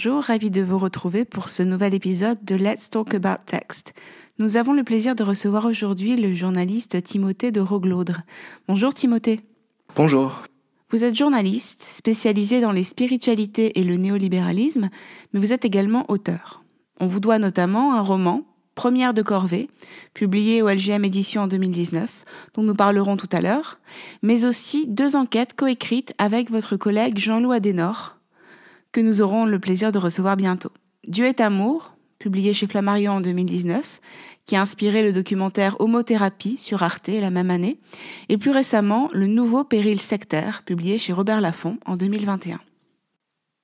Bonjour, ravi de vous retrouver pour ce nouvel épisode de Let's Talk About Text. Nous avons le plaisir de recevoir aujourd'hui le journaliste Timothée de Roglaudre. Bonjour Timothée. Bonjour. Vous êtes journaliste, spécialisé dans les spiritualités et le néolibéralisme, mais vous êtes également auteur. On vous doit notamment un roman, Première de Corvée, publié au LGM Édition en 2019, dont nous parlerons tout à l'heure, mais aussi deux enquêtes coécrites avec votre collègue Jean-Loup Adenor, que nous aurons le plaisir de recevoir bientôt. Dieu est amour, publié chez Flammarion en 2019, qui a inspiré le documentaire Homothérapie sur Arte la même année, et plus récemment le nouveau Péril sectaire, publié chez Robert Laffont en 2021.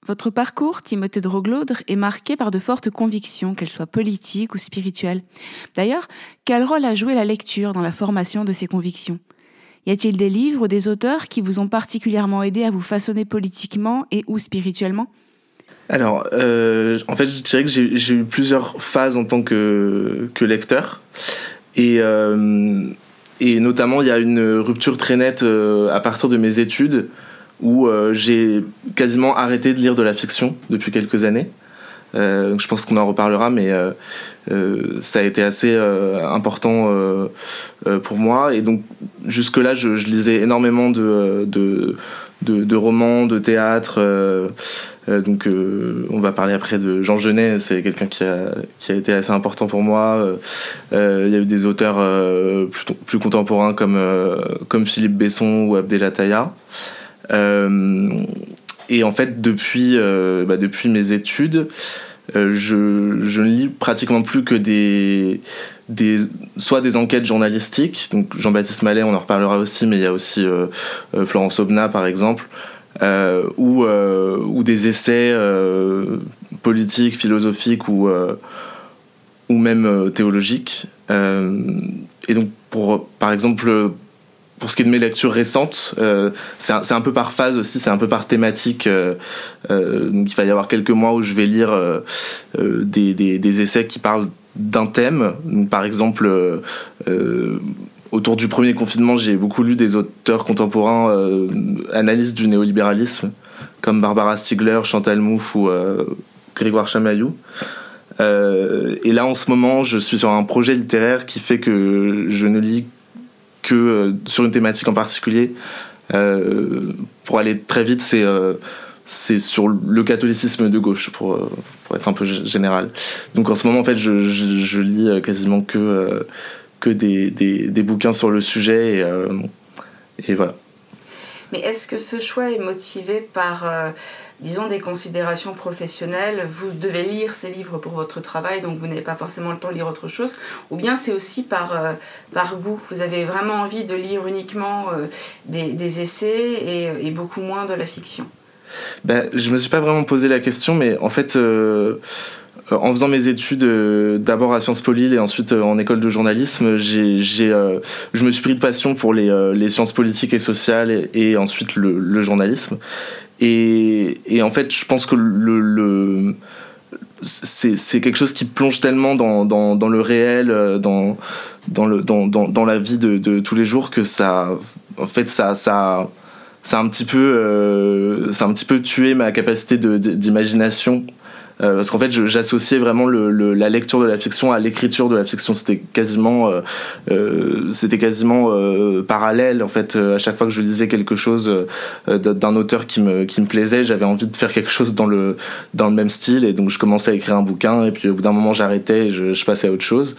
Votre parcours, Timothée de Roglaudre, est marqué par de fortes convictions, qu'elles soient politiques ou spirituelles. D'ailleurs, quel rôle a joué la lecture dans la formation de ces convictions? Y a-t-il des livres ou des auteurs qui vous ont particulièrement aidé à vous façonner politiquement et ou spirituellement? Alors, euh, en fait, je dirais que j'ai eu plusieurs phases en tant que, lecteur. Et, euh, et notamment, il y a une rupture très nette euh, à partir de mes études où j'ai quasiment arrêté de lire de la fiction depuis quelques années. Euh, je pense qu'on en reparlera, mais euh, euh, ça a été assez important pour moi. Et donc jusque-là, je, lisais énormément de, de, de, romans, de théâtre. donc on va parler après de Jean Genet, c'est quelqu'un qui a, qui a été assez important pour moi. il y a eu des auteurs plus, contemporains comme, comme Philippe Besson ou Abdelataya. Et en fait, depuis, euh, bah, depuis mes études, euh, je, ne lis pratiquement plus que des, des, soit des enquêtes journalistiques, donc Jean-Baptiste Mallet, on en reparlera aussi, mais il y a aussi euh, Florence Obna par exemple, ou, ou des essais politiques, philosophiques ou, ou même théologiques. et donc, pour, par exemple, pour ce qui est de mes lectures récentes, euh, c'est un, peu par phase aussi, c'est un peu par thématique. Euh, euh, donc il va y avoir quelques mois où je vais lire des, essais qui parlent d'un thème. par exemple, autour du premier confinement, j'ai beaucoup lu des auteurs contemporains analystes du néolibéralisme, comme Barbara Stiegler, Chantal Mouffe ou Grégoire Chamaillou. et là, en ce moment, je suis sur un projet littéraire qui fait que je ne lis que euh, sur une thématique en particulier. Euh, pour aller très vite, c'est euh, c'est sur le catholicisme de gauche, pour, être un peu général. Donc en ce moment, en fait, je, lis quasiment que, que des, des, bouquins sur le sujet, et, et voilà. Mais est-ce que ce choix est motivé par disons, des considérations professionnelles, vous devez lire ces livres pour votre travail, donc vous n'avez pas forcément le temps de lire autre chose, ou bien c'est aussi par, euh, par goût. Vous avez vraiment envie de lire uniquement euh, des, essais et, beaucoup moins de la fiction. Ben, je me suis pas vraiment posé la question, mais en fait... Euh en faisant mes études d'abord à Sciences Po Lille et ensuite en école de journalisme, j'ai, je me suis pris de passion pour les, les sciences politiques et sociales et, ensuite le journalisme. Et, en fait, je pense que c'est, quelque chose qui plonge tellement dans, le réel, dans, dans, la vie de, tous les jours que ça, en fait, ça, ça, a un petit peu, euh, un petit peu tué ma capacité d'imagination euh, parce qu'en fait j'associais vraiment la lecture de la fiction à l'écriture de la fiction. C'était quasiment euh, euh, c'était quasiment parallèle en fait. À chaque fois que je lisais quelque chose d'un auteur qui me qui me plaisait j'avais envie de faire quelque chose dans le dans le même style. Et donc je commençais à écrire un bouquin. Et puis au bout d'un moment j'arrêtais et je, passais à autre chose.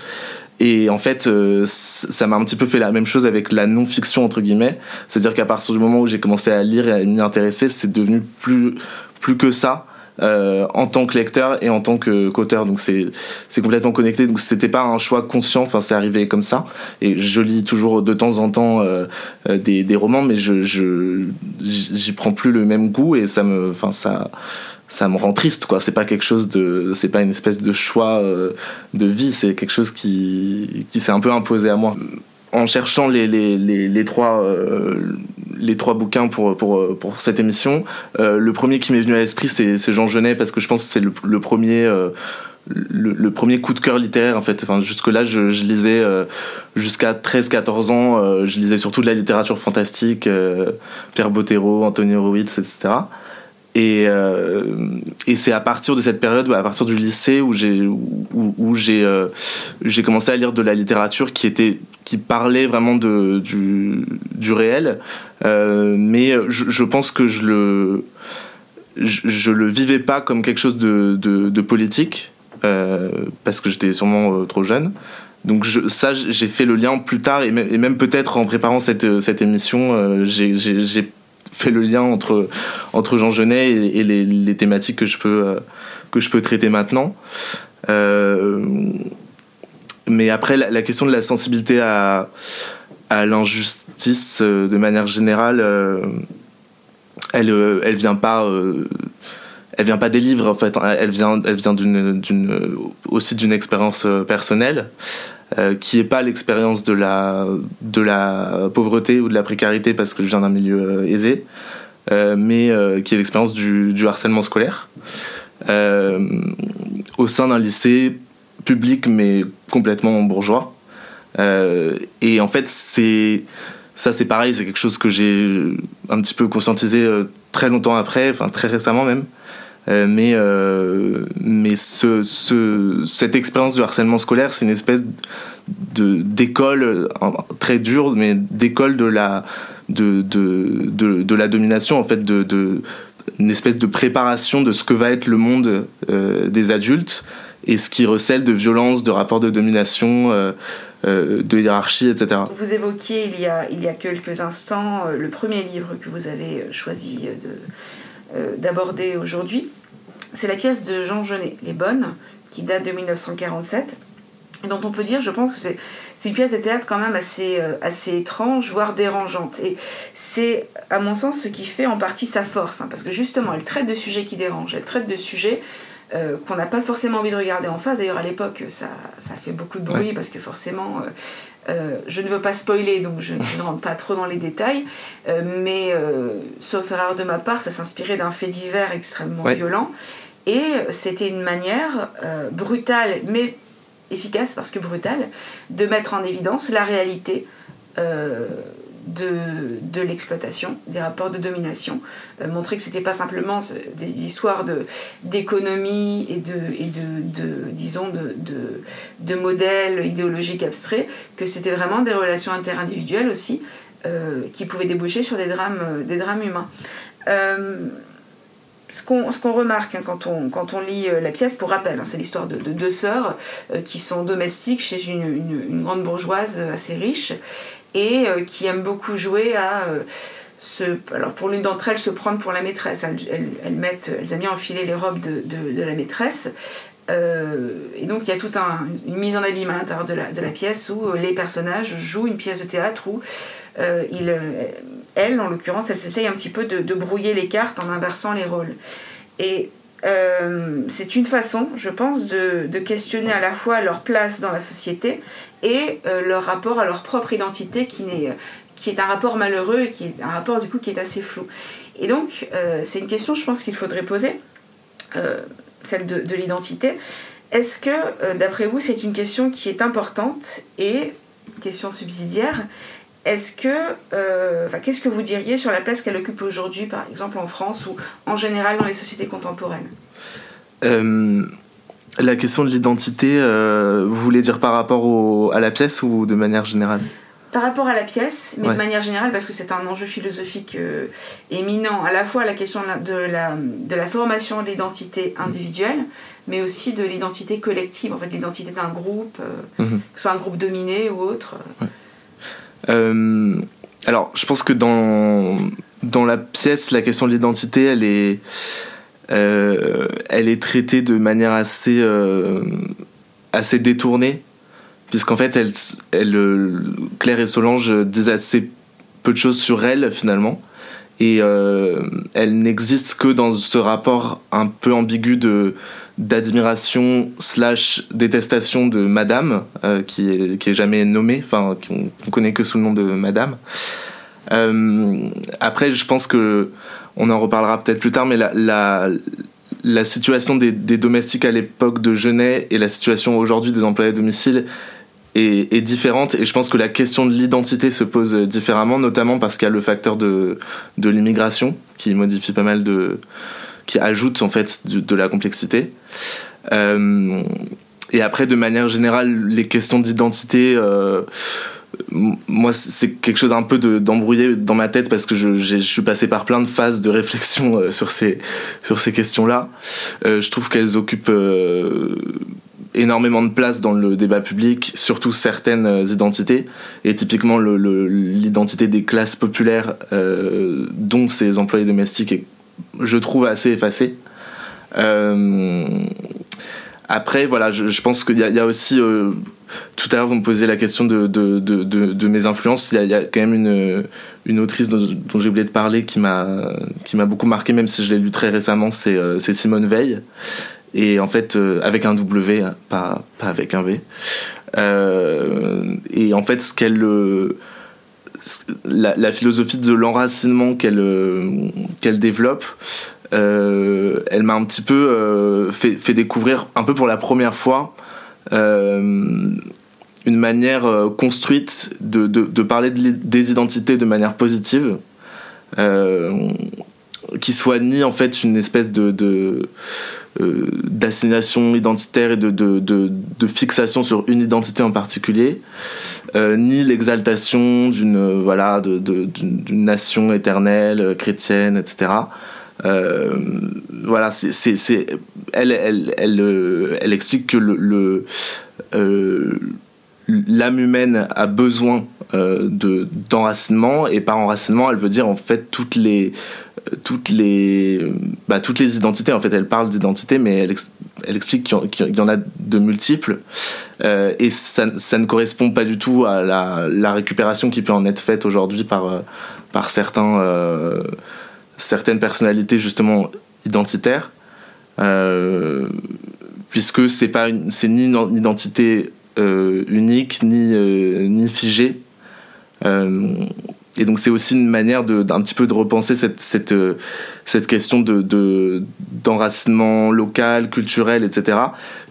Et en fait, ça m'a un petit peu fait la même chose avec la non-fiction entre guillemets. C'est-à-dire qu'à partir du moment où j'ai commencé à lire et à m'y intéresser, c'est devenu plus plus que ça euh, en tant que lecteur et en tant que qu'auteur. Donc c'est c'est complètement connecté. Donc c'était pas un choix conscient. Enfin c'est arrivé comme ça. Et je lis toujours de temps en temps euh, euh des, des romans mais je je j'y prends plus le même goût et ça me enfin ça ça me rend triste quoi. C'est pas quelque chose de c'est pas une espèce de choix de vie. C'est quelque chose qui qui s'est un peu imposé à moi en cherchant euh, les trois bouquins pour, cette émission, euh, le premier qui m'est venu à l'esprit, c'est Jean Genet, parce que je pense que c'est le, euh, premier coup de cœur littéraire en fait. Jusque là, je, lisais jusqu'à 13-14 ans, je lisais surtout de la littérature fantastique, Pierre Bottero, Anthony Horowitz, etc. Et, euh, et c'est à partir de cette période, à partir du lycée, où j'ai euh, commencé à lire de la littérature qui parlait vraiment du réel, euh, mais je, pense que je le le vivais pas comme quelque chose de politique parce que j'étais sûrement trop jeune. Donc ça, j'ai fait le lien plus tard et même, peut-être en préparant cette, émission, j'ai fait le lien entre, entre Jean Genet et, les, les, thématiques que je peux, euh, que je peux traiter maintenant. Euh, mais après, la, question de la sensibilité à, à l'injustice euh, de manière générale, elle, elle vient pas. elle vient pas des livres en fait, elle vient, elle vient d'une, aussi d'une expérience personnelle. Euh, qui est pas l'expérience de la de la pauvreté ou de la précarité parce que je viens d'un milieu euh, aisé, euh, mais qui est l'expérience du, du, harcèlement scolaire au sein d'un lycée public mais complètement bourgeois. et en fait, ça, c'est pareil, c'est quelque chose que j'ai un petit peu conscientisé très longtemps après, enfin très récemment même. Euh, mais euh, mais ce, ce, cette expérience de harcèlement scolaire, c'est une espèce de d'école très dure, mais d'école de la de, de, de, la domination en fait, de, de une espèce de préparation de ce que va être le monde euh, des adultes et ce qui recèle de violence, de rapports de domination. Euh, euh de hiérarchie, etc. Vous évoquiez il y a, il y a quelques instants le premier livre que vous avez choisi de, euh, d'aborder aujourd'hui. C'est la pièce de Jean Genet, Les Bonnes, qui date de 1947, et dont on peut dire, je pense que c'est une pièce de théâtre quand même assez, euh, assez étrange, voire dérangeante. Et c'est, à mon sens, ce qui fait en partie sa force, hein, parce que justement, elle traite de sujets qui dérangent, elle traite de sujets euh, qu'on n'a pas forcément envie de regarder en face. D'ailleurs, à l'époque, ça, ça fait beaucoup de bruit, ouais. parce que forcément, euh, je ne veux pas spoiler, donc je, je, ne rentre pas trop dans les détails, euh, mais euh, sauf erreur de ma part, ça s'inspirait d'un fait divers extrêmement ouais. violent, et c'était une manière brutale, mais efficace parce que brutale, de mettre en évidence la réalité de, de l'exploitation, des rapports de domination, euh, montrer que c'était pas simplement des histoires d'économie et, de, et de, disons, de, de, modèles idéologiques abstraits, que c'était vraiment des relations interindividuelles aussi, euh, qui pouvaient déboucher sur des drames, euh, des drames humains. Euh, ce qu'on qu remarque hein, quand, on, quand on lit euh, la pièce, pour rappel, hein, c'est l'histoire de, de, deux sœurs euh, qui sont domestiques chez une, une, grande bourgeoise assez riche et euh, qui aiment beaucoup jouer à euh, se, alors pour l'une d'entre elles se prendre pour la maîtresse. Elles, elles, elles, mettent, elles aiment bien enfiler les robes de, de, la maîtresse. Euh, et donc il y a toute un, une mise en abîme à l'intérieur de la, de la pièce où les personnages jouent une pièce de théâtre où euh, elle, en l'occurrence, elle s'essaye un petit peu de, de, brouiller les cartes en inversant les rôles. Et euh, c'est une façon, je pense, de, questionner à la fois leur place dans la société et euh, leur rapport à leur propre identité qui, est, qui est un rapport malheureux et qui est un rapport du coup qui est assez flou. Et donc, euh, c'est une question, je pense, qu'il faudrait poser, euh, celle de, de l'identité. Est-ce que, euh, d'après vous, c'est une question qui est importante et, question subsidiaire, est-ce que, euh, qu'est-ce que vous diriez sur la place qu'elle occupe aujourd'hui, par exemple en France ou en général dans les sociétés contemporaines? Euh, La question de l'identité, euh, vous voulez dire par rapport au, à la pièce ou de manière générale? Par rapport à la pièce, mais ouais. de manière générale, parce que c'est un enjeu philosophique euh, éminent, à la fois la question de la, de la, de la formation de l'identité individuelle, mais aussi de l'identité collective, en fait, l'identité d'un groupe, euh, mm -hmm. que ce soit un groupe dominé ou autre. Ouais. Euh, alors, je pense que dans, dans la pièce, la question de l'identité, elle est, euh, elle est traitée de manière assez, euh, assez détournée, puisqu'en fait, elle, elle, Claire et Solange disent assez peu de choses sur elle, finalement. Et elle n'existe que dans ce rapport un peu ambigu de d'admiration slash détestation de Madame, euh, qui, est, jamais nommée, enfin qu'on qu connaît que sous le nom de Madame. Euh, après, je pense que on en reparlera peut-être plus tard, mais la, situation des, domestiques à l'époque de Genet et la situation aujourd'hui des employés à domicile est, différente et je pense que la question de l'identité se pose différemment, notamment parce qu'il y a le facteur de l'immigration qui modifie pas mal de. Qui ajoute en fait de, de la complexité. Euh, et après, de manière générale, les questions d'identité. Euh, moi, c'est quelque chose un peu d'embrouillé dans ma tête parce que je, je, suis passé par plein de phases de réflexion euh, sur ces, sur ces questions-là. Je trouve qu'elles occupent énormément de place dans le débat public, surtout certaines identités, et typiquement l'identité des classes populaires, dont ces employés domestiques, est, je trouve assez effacée. après, voilà, je, pense qu'il y, y, a aussi tout à l'heure, vous me posez la question de, mes influences. Il y, a, quand même une, autrice dont, j'ai oublié de parler qui m'a beaucoup marqué, même si je l'ai lu très récemment, c'est euh, Simone Veil. Et en fait, euh, avec un W, pas, avec un V. Euh, et en fait, ce qu'elle. La, philosophie de l'enracinement qu'elle qu'elle développe, euh, elle m'a un petit peu euh, fait, découvrir, un peu pour la première fois, euh, une manière euh, construite de, de, parler de, des identités de manière positive, euh, qui soit ni en fait une espèce de euh, d'assignation identitaire et de, de, de, fixation sur une identité en particulier, euh, ni l'exaltation d'une voilà de, d'une nation éternelle chrétienne, etc. Euh, voilà, c'est, elle, elle, elle, elle, explique que le, euh, l'âme humaine a besoin euh, de d'enracinement et par enracinement, elle veut dire en fait toutes les toutes les bah, toutes les identités. En fait, elle parle d'identité, mais elle, elle explique qu'il y, en a de multiples euh, et ça, ça ne correspond pas du tout à la, récupération qui peut en être faite aujourd'hui par par certains euh, certaines personnalités justement identitaires, euh, puisque c'est pas c'est ni une identité euh, unique ni euh, ni figée. Euh, et donc c'est aussi une manière d'un petit peu de repenser cette cette cette question de, de d'enracinement local, culturel, etc.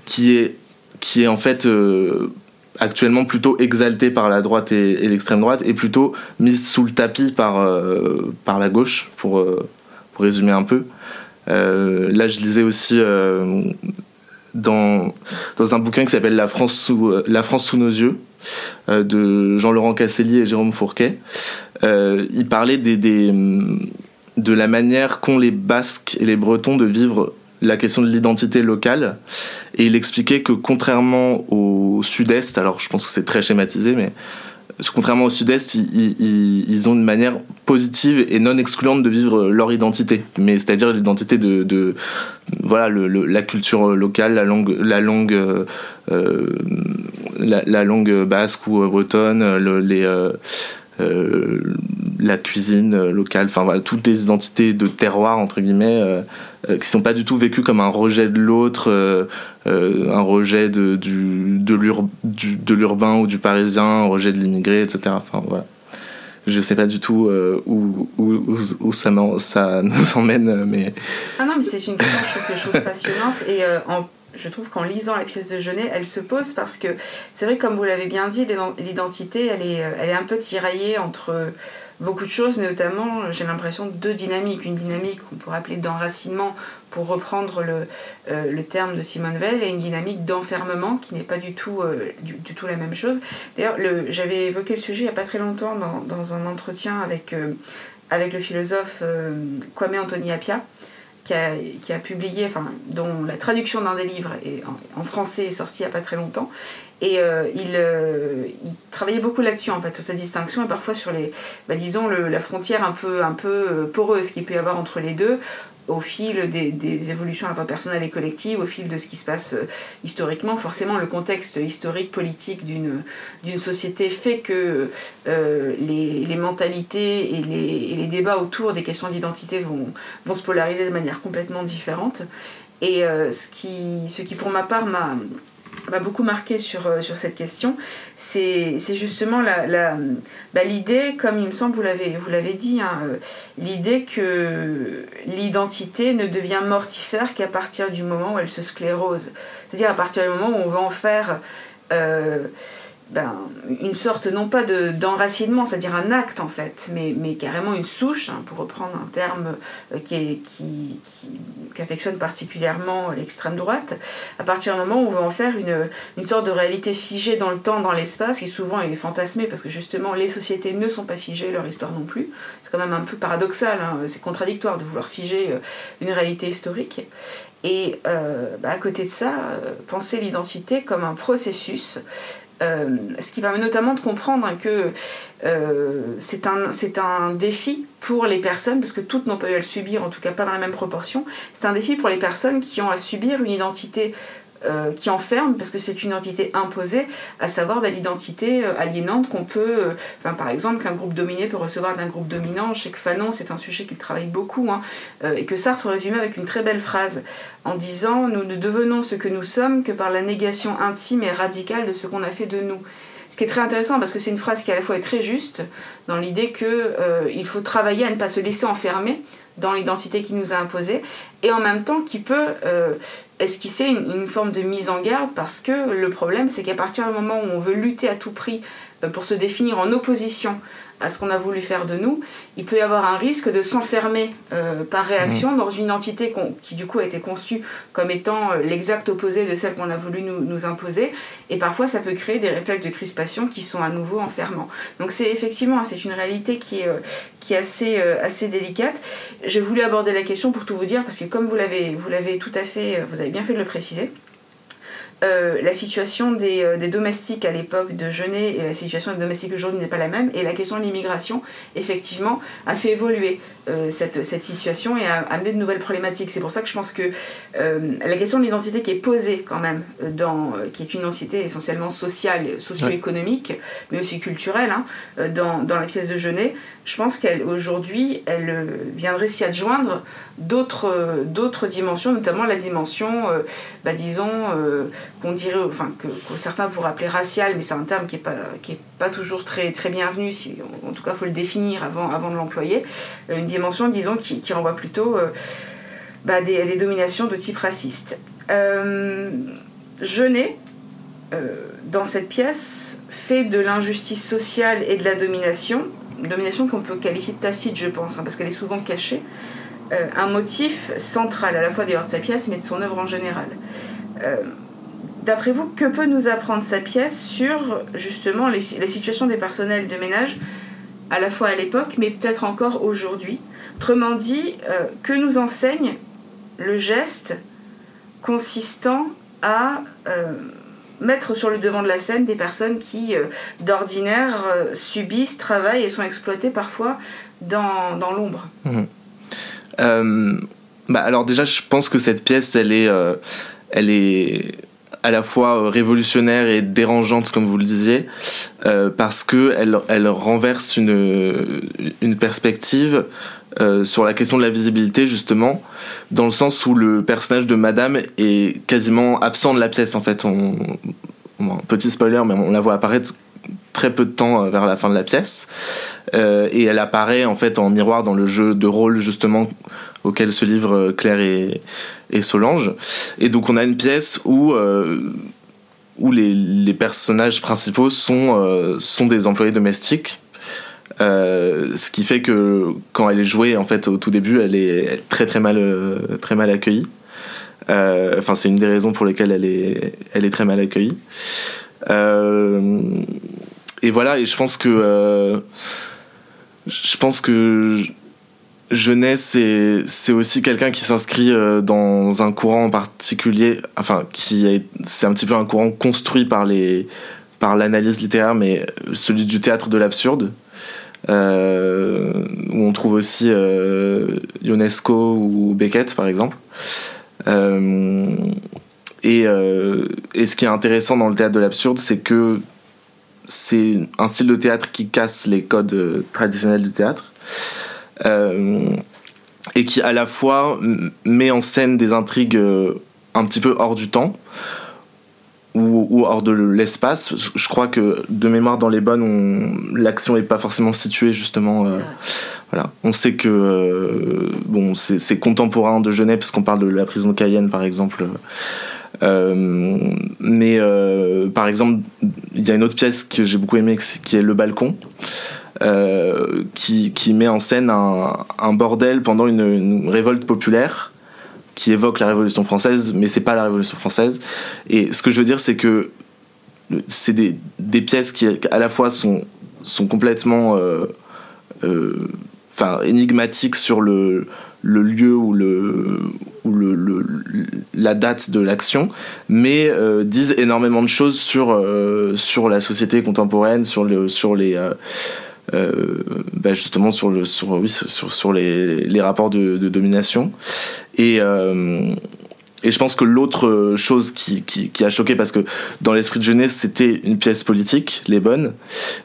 qui est qui est en fait actuellement plutôt exaltée par la droite et, l'extrême droite et plutôt mise sous le tapis par, euh, par la gauche, pour, euh, pour résumer un peu. Euh, là, je lisais aussi dans, dans un bouquin qui s'appelle La France la France sous nos yeux de Jean-Laurent Casselli et Jérôme Fourquet. il parlait des, des, de la manière qu'ont les Basques et les Bretons de vivre la question de l'identité locale et il expliquait que contrairement au sud-est, alors je pense que c'est très schématisé, mais contrairement au sud-est, ils, ont une manière positive et non excluante de vivre leur identité, mais c'est-à-dire l'identité de, voilà la culture locale, la langue, la langue, euh, basque ou bretonne, euh, euh, la cuisine locale, enfin toutes les identités de terroir entre guillemets qui sont pas du tout vécues comme un rejet de l'autre, euh, euh un rejet de, du, de l'urbain ou du parisien, un rejet de l'immigré, etc. Enfin voilà. Je sais pas du tout euh, où, où, où, ça, nous emmène, mais. Ah non, mais c'est une question que je trouve passionnante et je trouve qu'en lisant la pièce de Genet, elle se pose parce que c'est vrai, comme vous l'avez bien dit, l'identité, elle est, elle est un peu tiraillée entre beaucoup de choses, mais notamment, j'ai l'impression, deux dynamiques. Une dynamique qu'on pourrait appeler d'enracinement, pour reprendre le, euh, le, terme de Simone Veil, et une dynamique d'enfermement qui n'est pas du tout, euh, du, tout la même chose. D'ailleurs, j'avais évoqué le sujet il n'y a pas très longtemps dans, dans un entretien avec, euh, avec le philosophe Kwame Anthony Appiah qui a, publié, enfin, dont la traduction d'un des livres en, français est sortie il n'y a pas très longtemps. Et euh, il, euh, il, travaillait beaucoup là-dessus, en fait, sur sa distinction et parfois sur les, bah, disons, la frontière un peu, un peu euh, poreuse qu'il peut y avoir entre les deux au fil des, évolutions à la fois personnelles et collectives, au fil de ce qui se passe euh, historiquement. Forcément, le contexte historique, politique d'une, société fait que euh, les, mentalités et les, débats autour des questions d'identité vont, se polariser de manière complètement différente. Et euh, ce qui, pour ma part, m'a m'a beaucoup marqué sur, euh, sur cette question, c'est justement l'idée, la, bah, l'idée, comme il me semble, vous l'avez dit, hein, euh, l'idée que l'identité ne devient mortifère qu'à partir du moment où elle se sclérose. C'est-à-dire à partir du moment où on va en faire... Euh, ben, une sorte, non pas d'enracinement, c'est-à-dire un acte en fait, mais, carrément une souche, hein, pour reprendre un terme euh, qui, affectionne particulièrement l'extrême droite, à partir du moment où on va en faire une, une sorte de réalité figée dans le temps, dans l'espace, qui souvent est fantasmée, parce que justement les sociétés ne sont pas figées, leur histoire non plus. C'est quand même un peu paradoxal, hein, c'est contradictoire de vouloir figer euh, une réalité historique. Et euh, bah, à côté de ça, penser l'identité comme un processus euh, ce qui permet notamment de comprendre que euh, c'est un, un défi pour les personnes, parce que toutes n'ont pas eu à le subir, en tout cas pas dans la même proportion, c'est un défi pour les personnes qui ont à subir une identité euh, qui enferme, parce que c'est une identité imposée, à savoir bah, l'identité euh, aliénante qu'on peut, euh, par exemple, qu'un groupe dominé peut recevoir d'un groupe dominant. Je sais que Fanon, c'est un sujet qu'il travaille beaucoup, hein, et que Sartre résumait avec une très belle phrase, en disant Nous ne devenons ce que nous sommes que par la négation intime et radicale de ce qu'on a fait de nous. Ce qui est très intéressant parce que c'est une phrase qui à la fois est très juste dans l'idée qu'il faut travailler à ne pas se laisser enfermer dans l'identité qui nous a imposée et en même temps qui peut esquisser une, une, forme de mise en garde parce que le problème c'est qu'à partir du moment où on veut lutter à tout prix euh, pour se définir en opposition à ce qu'on a voulu faire de nous, il peut y avoir un risque de s'enfermer euh, par réaction mmh. dans une entité qui du coup a été conçue comme étant euh, l'exact opposé de celle qu'on a voulu nous, imposer, et parfois ça peut créer des réflexes de crispation qui sont à nouveau enfermants. Donc c'est effectivement c'est une réalité qui est, euh, qui est assez, assez délicate. J'ai voulu aborder la question pour tout vous dire parce que comme vous l'avez vous l'avez tout à fait, vous avez bien fait de le préciser. Euh, la situation euh, des, domestiques à l'époque de Genet et la situation des domestiques aujourd'hui n'est pas la même. Et la question de l'immigration, effectivement, a fait évoluer euh, cette, situation et a amené de nouvelles problématiques. C'est pour ça que je pense que la question de l'identité qui est posée quand même, dans, qui est une identité essentiellement sociale, socio-économique, mais aussi culturelle, hein, dans, dans, la pièce de Genet, je pense qu'aujourd'hui, elle, elle viendrait s'y adjoindre d'autres d'autres dimensions, notamment la dimension, bah, disons, qu'on dirait, enfin que, certains pourraient appeler racial, mais c'est un terme qui n'est pas, pas toujours très, très bienvenu, si, en tout cas il faut le définir avant, avant de l'employer, euh, une dimension, disons, qui, qui renvoie plutôt euh, bah, des, à des dominations de type raciste. Euh, euh, dans cette pièce, fait de l'injustice sociale et de la domination, domination qu'on peut qualifier de tacite, je pense, hein, parce qu'elle est souvent cachée, un motif central à la fois de sa pièce, mais de son œuvre en général. D'après vous, que peut nous apprendre sa pièce sur justement les, situations des personnels de ménage, à la fois à l'époque, mais peut-être encore aujourd'hui? Autrement dit, euh, que nous enseigne le geste consistant à euh, mettre sur le devant de la scène des personnes qui, euh, d'ordinaire, subissent, travaillent et sont exploitées parfois dans, dans l'ombre mmh. bah Alors déjà, je pense que cette pièce, elle est... elle est à la fois euh, révolutionnaire et dérangeante, comme vous le disiez, euh, parce que elle, elle renverse une, une perspective euh, sur la question de la visibilité, justement, dans le sens où le personnage de Madame est quasiment absent de la pièce, en fait. On, petit spoiler, mais on la voit apparaître très peu de temps vers la fin de la pièce. et elle apparaît, en fait, en miroir dans le jeu de rôle, justement, auquel se livrent Claire et, Solange. Et donc on a une pièce où, euh, où les, personnages principaux sont, euh, sont des employés domestiques. Euh, ce qui fait que quand elle est jouée en fait au tout début elle est très très mal très mal accueillie. Enfin c'est une des raisons pour lesquelles elle est elle est très mal accueillie. Et voilà et je pense que je pense que jeunesse, c'est aussi quelqu'un qui s'inscrit euh, dans un courant en particulier, enfin, qui c'est un petit peu un courant construit par les par l'analyse littéraire, mais celui du théâtre de l'absurde, euh, où on trouve aussi euh, Ionesco ou Beckett, par exemple. et, et ce qui est intéressant dans le théâtre de l'absurde, c'est que c'est un style de théâtre qui casse les codes traditionnels du théâtre. Euh, et qui à la fois met en scène des intrigues euh, un petit peu hors du temps, où ou, hors de l'espace. Je crois que de mémoire dans les bonnes, l'action n'est pas forcément située justement. Euh, voilà. On sait que euh, bon, c'est contemporain de Genève parce qu'on parle de la prison de Cayenne par exemple. Euh, mais par exemple, il y a une autre pièce que j'ai beaucoup aimée qui est Le Balcon. qui, qui, met en scène un, un bordel pendant une, une révolte populaire qui évoque la Révolution française, mais c'est pas la Révolution française. Et ce que je veux dire, c'est que c'est des, pièces qui à la fois sont, sont complètement euh, euh, énigmatiques sur le, lieu ou, le, ou le, la date de l'action, mais euh, disent énormément de choses sur, sur la société contemporaine, sur, le, sur les bah, justement sur le sur oui sur, sur les, les rapports de, de domination. Et euh, et je pense que l'autre chose qui, a choqué, parce que dans l'esprit de jeunesse, c'était une pièce politique, les bonnes,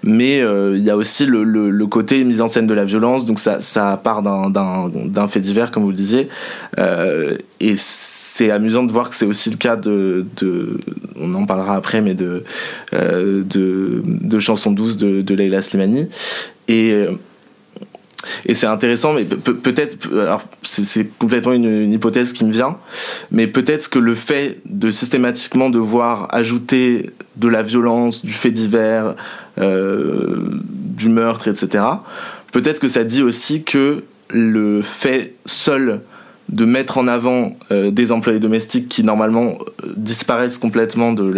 mais euh, il y a aussi le, côté mise en scène de la violence, donc ça, part d'un fait divers, comme vous le disiez. Euh, et c'est amusant de voir que c'est aussi le cas de, de, on en parlera après, mais de, euh, de, de chansons douces de, de Leila Slimani. Et et c'est intéressant, mais peut-être, alors c'est complètement une, hypothèse qui me vient, mais peut-être que le fait de systématiquement devoir ajouter de la violence, du fait divers, euh, du meurtre, etc., peut-être que ça dit aussi que le fait seul de mettre en avant euh, des employés domestiques qui normalement euh, disparaissent complètement de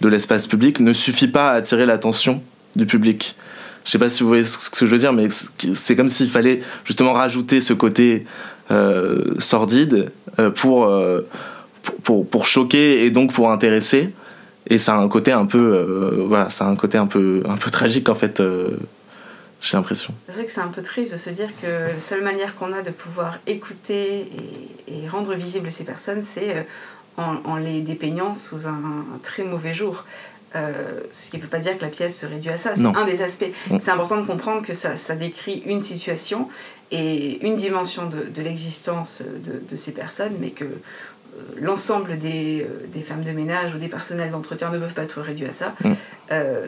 de l'espace public ne suffit pas à attirer l'attention du public je sais pas si vous voyez ce que je veux dire, mais c'est comme s'il fallait justement rajouter ce côté euh, sordide euh, pour, euh, pour, pour, pour, choquer et donc pour intéresser. Et ça a un côté un peu, voilà, ça a un côté un peu, un peu tragique en fait. j'ai l'impression. C'est vrai que c'est un peu triste de se dire que la seule manière qu'on a de pouvoir écouter et, rendre visibles ces personnes, c'est en, les dépeignant sous un très mauvais jour. Euh, ce qui ne veut pas dire que la pièce se réduit à ça, c'est un des aspects. Mm. C'est important de comprendre que ça, ça, décrit une situation et une dimension de, de l'existence de, de, ces personnes, mais que euh, l'ensemble des, euh, des, femmes de ménage ou des personnels d'entretien ne peuvent pas être réduits à ça. Mm.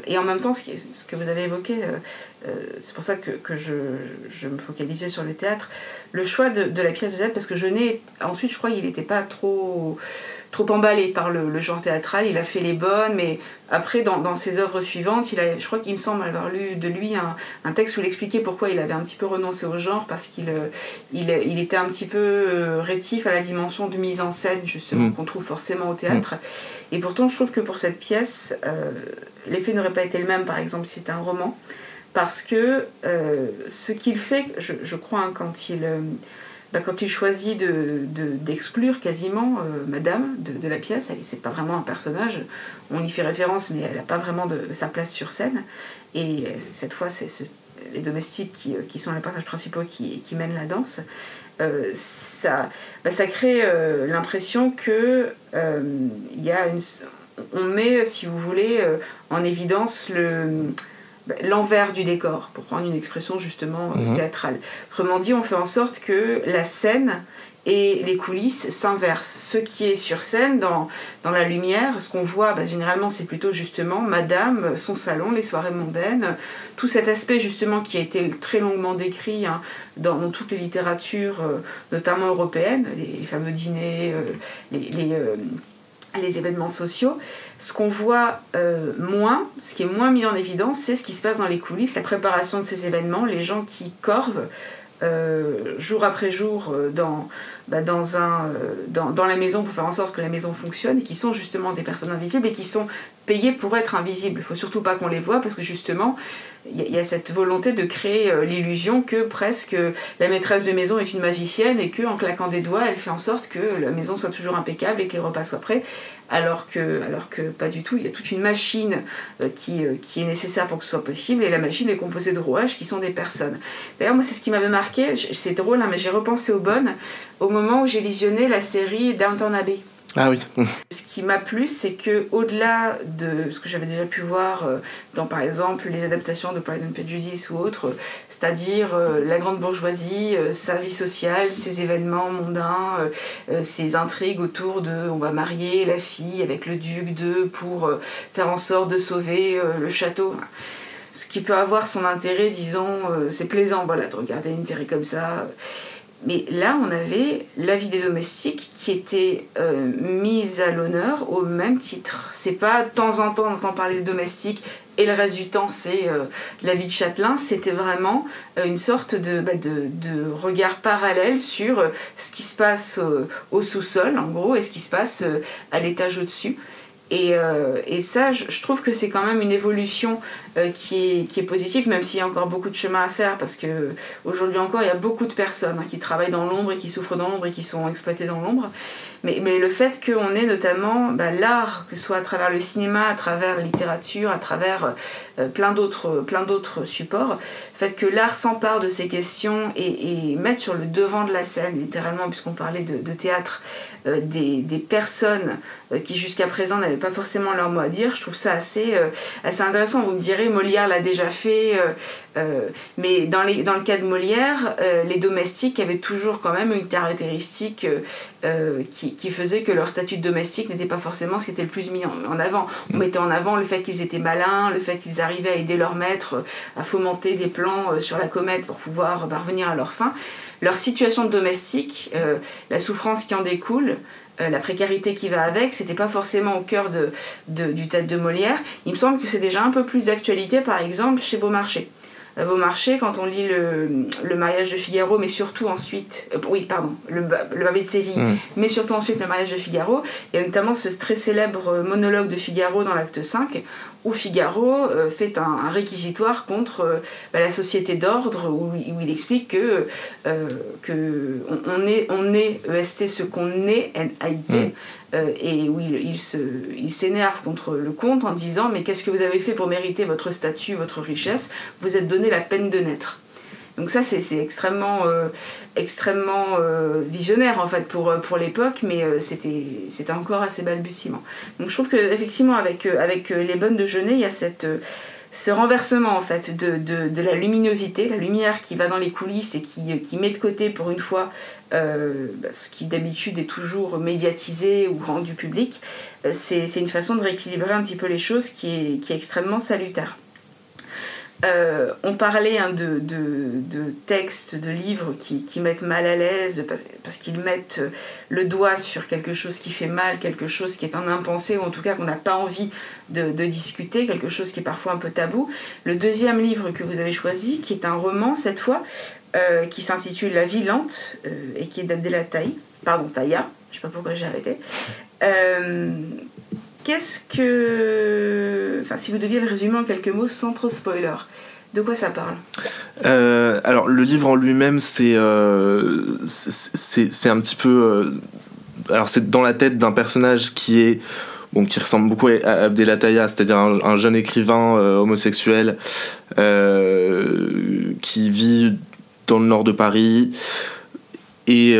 Et en même temps, ce, qui est, ce, que vous avez évoqué, c'est pour ça que, que je, je, me focalisais sur le théâtre, le choix de, de la pièce de théâtre, parce que je n'ai... Ensuite, je crois qu'il n'était pas trop trop emballé par le, le, genre théâtral. Il a fait les bonnes, mais après, dans, dans ses œuvres suivantes, il a, je crois qu'il me semble avoir lu de lui un, un, texte où il expliquait pourquoi il avait un petit peu renoncé au genre, parce qu'il euh, il, il, était un petit peu euh, rétif à la dimension de mise en scène, justement, mmh. qu'on trouve forcément au théâtre. Mmh. Et pourtant, je trouve que pour cette pièce, euh, l'effet n'aurait pas été le même, par exemple, si c'était un roman, parce que euh, ce qu'il fait, je, je crois, hein, quand il euh, bah, quand il choisit d'exclure de, de, quasiment euh, Madame de, la pièce, c'est pas vraiment un personnage, on y fait référence, mais elle n'a pas vraiment sa place sur scène. Et cette fois, c'est ce, les domestiques qui, euh, qui, sont les personnages principaux qui, qui mènent la danse. Euh, ça, bah, ça crée euh, l'impression que euh, y a on met, si vous voulez, en évidence le l'envers du décor, pour prendre une expression justement mmh. théâtrale. Autrement dit, on fait en sorte que la scène et les coulisses s'inversent. Ce qui est sur scène, dans, dans la lumière, ce qu'on voit, bah, généralement, c'est plutôt justement Madame, son salon, les soirées mondaines, tout cet aspect justement qui a été très longuement décrit hein, dans, dans, toutes les littératures, euh, notamment européennes, les, les, fameux dîners, euh, les, les, euh, les événements sociaux. Ce qu'on voit euh, moins, ce qui est moins mis en évidence, c'est ce qui se passe dans les coulisses, la préparation de ces événements, les gens qui corvent euh, jour après jour euh, dans, bah, dans, un, euh, dans, la maison pour faire en sorte que la maison fonctionne et qui sont justement des personnes invisibles et qui sont payées pour être invisibles. Il faut surtout pas qu'on les voit parce que justement, il y, a cette volonté de créer euh, l'illusion que presque la maîtresse de maison est une magicienne et qu'en claquant des doigts, elle fait en sorte que la maison soit toujours impeccable et que les repas soient prêts alors que, alors que pas du tout. Il y a toute une machine euh, qui, euh, qui, est nécessaire pour que ce soit possible, et la machine est composée de rouages qui sont des personnes. D'ailleurs, moi, c'est ce qui m'avait marqué, c'est drôle, hein, mais j'ai repensé aux bonnes au moment où j'ai visionné la série Downton Abbey. Ah oui. Ce qui m'a plu, c'est que au-delà de ce que j'avais déjà pu voir euh, dans, par exemple, les adaptations de Pride and Prejudice ou autres, c'est-à-dire euh, la grande bourgeoisie, euh, sa vie sociale, ses événements mondains, ses intrigues autour de on va marier la fille avec le duc de pour faire en sorte de sauver le château. Ce qui peut avoir son intérêt, disons, c'est plaisant, voilà, de regarder une série comme ça. Mais là, on avait la vie des domestiques qui était euh, mise à l'honneur au même titre. C'est pas de temps en temps on entend parler de domestiques et le reste du temps c'est euh, la vie de châtelain. C'était vraiment euh, une sorte bah, de, de, regard parallèle sur ce qui se passe au sous-sol en gros et ce qui se passe à l'étage au-dessus. Et, et, ça, je, trouve que c'est quand même une évolution euh, qui, est, positif, même s'il y a encore beaucoup de chemin à faire, parce que aujourd'hui encore, il y a beaucoup de personnes hein, qui travaillent dans l'ombre et qui souffrent dans l'ombre et qui sont exploitées dans l'ombre. Mais, le fait qu'on ait notamment bah, l'art, que ce soit à travers le cinéma, à travers la littérature, à travers euh, plein d'autres supports, le fait que l'art s'empare de ces questions et, et mette sur le devant de la scène, littéralement, puisqu'on parlait de, de théâtre, euh, des, des, personnes qui jusqu'à présent n'avaient pas forcément leur mot à dire, je trouve ça assez, assez intéressant. Vous me direz, Molière l'a déjà fait, euh, euh, mais dans, les, dans, le cas de Molière, euh, les domestiques avaient toujours quand même une caractéristique qui, qui, faisait que leur statut de domestique n'était pas forcément ce qui était le plus mis en, avant. On mm. mettait en avant le fait qu'ils étaient malins, le fait qu'ils arrivaient à aider leur maître à fomenter des plans sur la comète pour pouvoir parvenir à leur fin. Leur situation de domestique, la souffrance qui en découle, euh, la précarité qui va avec, c'était pas forcément au cœur de, du tête de Molière. Il me semble que c'est déjà un peu plus d'actualité, par exemple, chez Beaumarchais. Euh, Beaumarchais, quand on lit le, mariage de Figaro, mais surtout ensuite, euh, oui, pardon, le, le de Séville, mm. mais surtout ensuite le mariage de Figaro, il y a notamment ce très célèbre monologue de Figaro dans l'acte 5, où Figaro euh, fait un, réquisitoire contre euh, bah, la société d'ordre, où, il explique que, euh, que on, est, on est EST ce qu'on est, NAIT, mm. et où il, il s'énerve contre le comte en disant Mais qu'est-ce que vous avez fait pour mériter votre statut, votre richesse? Vous êtes donné la peine de naître. Donc ça, c'est extrêmement, euh, extrêmement euh, visionnaire en fait pour, euh, pour l'époque, mais c'était encore assez balbutiement. Donc je trouve qu'effectivement, avec, avec les bonnes de Genet, il y a cette, ce renversement en fait de, de, de, la luminosité, la lumière qui va dans les coulisses et qui, qui met de côté pour une fois bah, ce qui d'habitude est toujours médiatisé ou rendu public. C'est une façon de rééquilibrer un petit peu les choses qui est, qui est extrêmement salutaire. Euh, on parlait hein, de, textes, de livres qui, mettent mal à l'aise parce, qu'ils mettent le doigt sur quelque chose qui fait mal, quelque chose qui est en impensé ou en tout cas qu'on n'a pas envie de, discuter, quelque chose qui est parfois un peu tabou. Le deuxième livre que vous avez choisi, qui est un roman cette fois, euh, qui s'intitule La vie lente euh, et qui est d'Abdella pardon, Taïa, je sais pas pourquoi j'ai arrêté. Qu'est-ce que. Enfin, si vous deviez le résumer en quelques mots sans trop spoiler, de quoi ça parle? Euh, Alors, le livre en lui-même, c'est euh, un petit peu. Euh, alors, c'est dans la tête d'un personnage qui ressemble beaucoup à Abdelataya, c'est-à-dire un, jeune écrivain homosexuel qui vit dans le nord de Paris, et,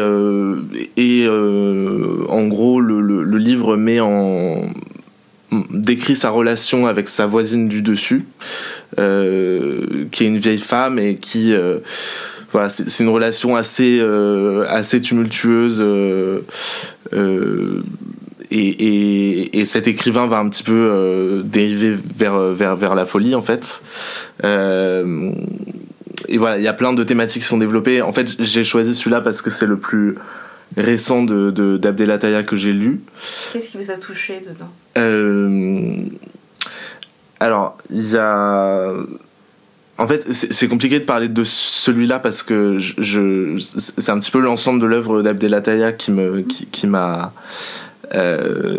et en gros le, le, livre met en décrit sa relation avec sa voisine du dessus, euh, qui est une vieille femme et qui euh, voilà, c'est une relation assez euh, assez tumultueuse. Et, et, et, cet écrivain va un petit peu dériver vers, vers, vers la folie en fait. et voilà, il y a plein de thématiques qui sont développées. En fait, j'ai choisi celui-là parce que c'est le plus récent de, de que j'ai lu. Qu'est-ce qui vous a touché dedans? Alors, il y a. En fait, c'est compliqué de parler de celui-là parce que c'est un petit peu l'ensemble de l'œuvre d'Abdelataya qui qui, m'a euh,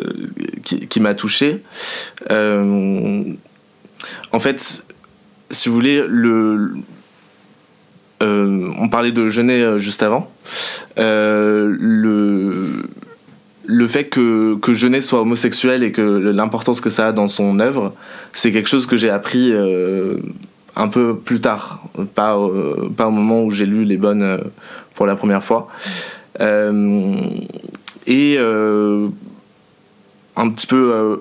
qui, touché. Euh, en fait, si vous voulez, le euh, on parlait de Genet juste avant. Le le fait que, que Genet soit homosexuel et que l'importance que ça a dans son œuvre, c'est quelque chose que j'ai appris un peu plus tard, pas, pas au moment où j'ai lu Les Bonnes pour la première fois. et un petit peu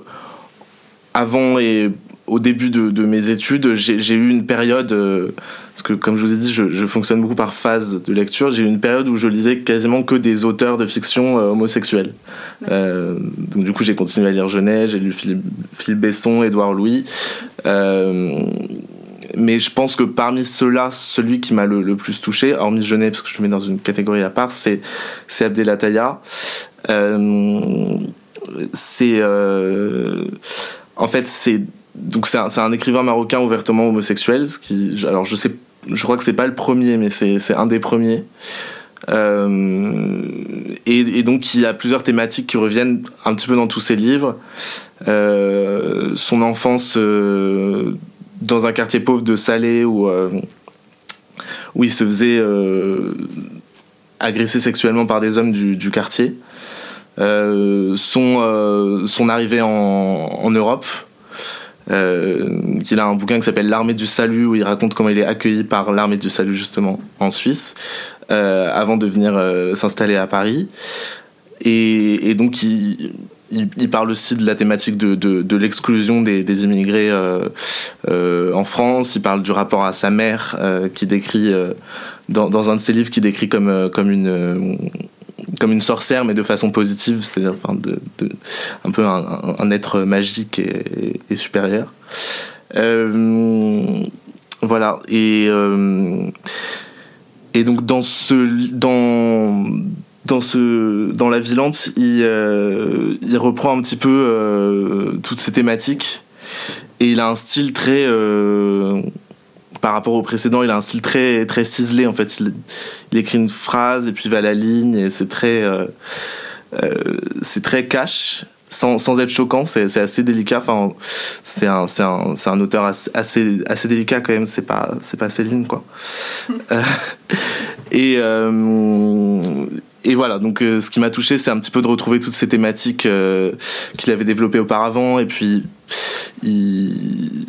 avant et au début de, mes études, j'ai eu une période, euh, parce que comme je vous ai dit, je, fonctionne beaucoup par phase de lecture, j'ai eu une période où je lisais quasiment que des auteurs de fiction euh, homosexuels. Euh, donc du coup, j'ai continué à lire Genet, j'ai lu Philippe, Besson, Édouard Louis. mais je pense que parmi ceux-là, celui qui m'a le, plus touché, hormis Genet, parce que je le mets dans une catégorie à part, c'est Abdelataya. c'est en fait, c'est donc c'est un, écrivain marocain ouvertement homosexuel. qui, alors je sais, je crois que c'est pas le premier, mais c'est un des premiers. Euh, et, donc il y a plusieurs thématiques qui reviennent un petit peu dans tous ses livres. Euh, son enfance euh, dans un quartier pauvre de Salé où, où il se faisait agresser sexuellement par des hommes du, quartier. son, son arrivée en, Europe qu'il a un bouquin qui s'appelle L'armée du salut où il raconte comment il est accueilli par l'armée du salut justement en Suisse euh, avant de venir euh, s'installer à Paris et, donc il, parle aussi de la thématique de, l'exclusion des, des, immigrés euh, euh, en France. Il parle du rapport à sa mère, euh, qui décrit dans, dans, un de ses livres, qui décrit comme comme une comme une sorcière, mais de façon positive, c'est-à-dire enfin, de, un peu un, être magique et, supérieur. Euh, voilà. Et, euh, et donc dans ce, dans, dans ce, dans la Vilante, il, euh, il reprend un petit peu toutes ces thématiques et il a un style très par rapport au précédent, il a un style très très ciselé en fait. Il, écrit une phrase et puis il va à la ligne et c'est très euh, euh, c'est très cash. Sans, sans être choquant, c'est assez délicat. Enfin, c'est un, un, un auteur assez, assez, délicat quand même. C'est pas, c'est pas Céline quoi. Euh, et et voilà. Donc, ce qui m'a touché, c'est un petit peu de retrouver toutes ces thématiques qu'il avait développées auparavant. Et puis, il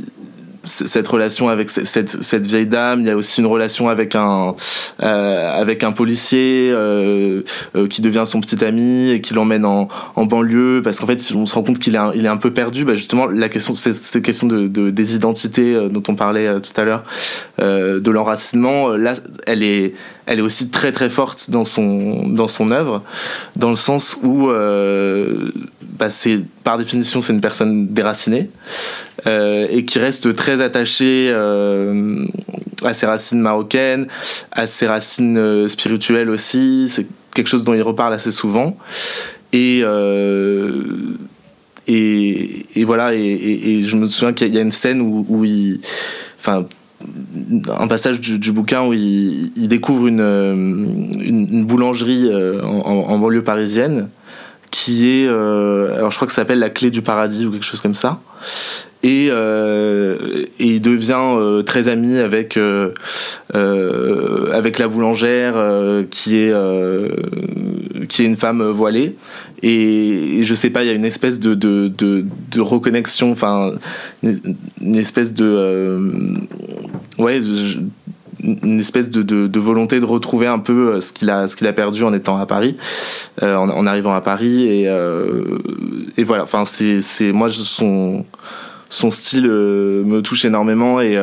cette relation avec cette, cette, vieille dame. Il y a aussi une relation avec un euh, avec un policier euh, euh, qui devient son petit ami et qui l'emmène en, en banlieue parce qu'en fait on se rend compte qu'il est un, il est un peu perdu. Bah justement la question c'est cette question de, de, des identités dont on parlait tout à l'heure, de l'enracinement. Là elle est elle est aussi très très forte dans son dans son œuvre, dans le sens où bah c'est par définition c'est une personne déracinée euh, et qui reste très attachée euh, à ses racines marocaines, à ses racines euh, spirituelles aussi. C'est quelque chose dont il reparle assez souvent et et, voilà et, je me souviens qu'il y a une scène où, il enfin un passage du, bouquin où il, découvre une, boulangerie en, banlieue parisienne qui est, euh, alors je crois que ça s'appelle la clé du paradis ou quelque chose comme ça. Et, et il devient très ami avec avec la boulangère qui est qui est une femme voilée et, je sais pas il y a une espèce de de, de, de reconnexion enfin une, espèce de euh, ouais une espèce de, de, volonté de retrouver un peu euh, ce qu'il a ce qu'il a perdu en étant à Paris euh, en, arrivant à Paris et et voilà. Enfin c'est c'est moi son son style me touche énormément et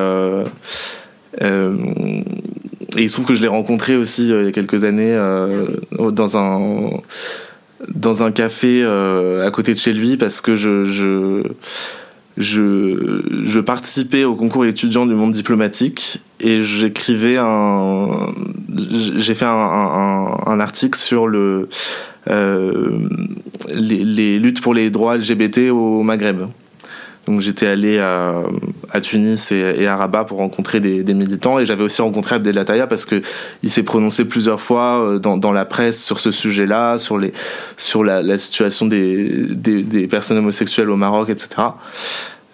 et il se trouve que je l'ai rencontré aussi il y a quelques années dans un dans un café euh, à côté de chez lui parce que je, je, je participais au concours étudiant du monde diplomatique et j'écrivais un. J'ai fait un, un, un, article sur le, euh, les, les luttes pour les droits LGBT au Maghreb. Donc j'étais allé à, Tunis et, à Rabat pour rencontrer des, militants et j'avais aussi rencontré Abdelataya parce que il s'est prononcé plusieurs fois euh, dans, la presse sur ce sujet-là, sur la, situation des, personnes homosexuelles au Maroc, etc.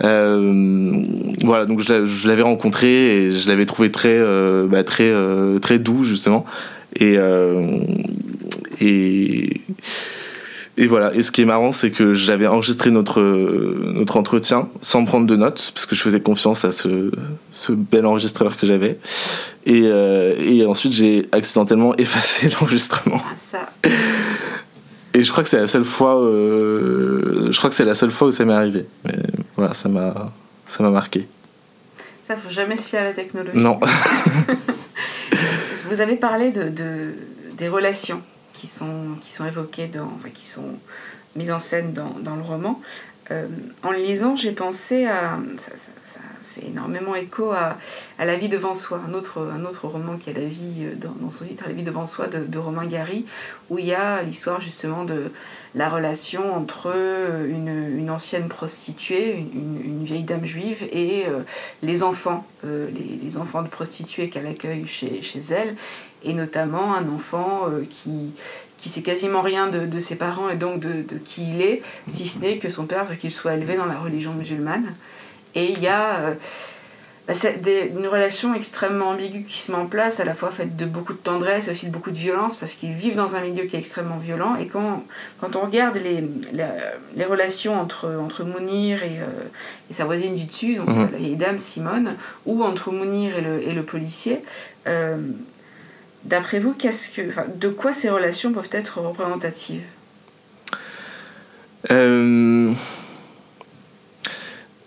Euh, voilà, donc je l'avais rencontré et je l'avais trouvé très euh, bah, très euh, très doux justement et et et voilà. Et ce qui est marrant, c'est que j'avais enregistré notre notre entretien sans prendre de notes, parce que je faisais confiance à ce ce bel enregistreur que j'avais. Et euh, et ensuite j'ai accidentellement effacé l'enregistrement. Ah, ça. Et, je crois que c'est la seule fois, je crois que c'est la seule fois où ça m'est arrivé. Mais voilà, ça m'a, ça m'a marqué. Ça, faut jamais se fier à la technologie. Non. Vous avez parlé de, des relations qui sont, qui sont évoquées, dans, enfin, qui sont mises en scène dans, dans le roman. Euh, en le lisant, j'ai pensé à. Ça, ça, fait énormément écho à, à, La vie devant soi, un autre, un autre roman qui a la vie euh, dans, dans son titre, La vie devant soi de, de Romain Gary, où il y a l'histoire justement de la relation entre une, une ancienne prostituée, une, vieille dame juive, et euh, les enfants, euh, les, les, enfants de prostituées qu'elle accueille chez, chez elle, et notamment un enfant euh, qui, qui sait quasiment rien de, de, ses parents et donc de, de qui il est, si ce n'est que son père veut qu'il soit élevé dans la religion musulmane. Et il y a euh, bah, des, une relation extrêmement ambiguë qui se met en place, à la fois faite de beaucoup de tendresse et aussi de beaucoup de violence, parce qu'ils vivent dans un milieu qui est extrêmement violent. Et quand, quand on regarde les, les, les relations entre, entre Mounir et, euh, et, sa voisine du dessus, donc mmh. la dame Simone, ou entre Mounir et le, et le policier, euh, D'après vous, qu'est-ce que, enfin, de quoi ces relations peuvent être représentatives? Euh...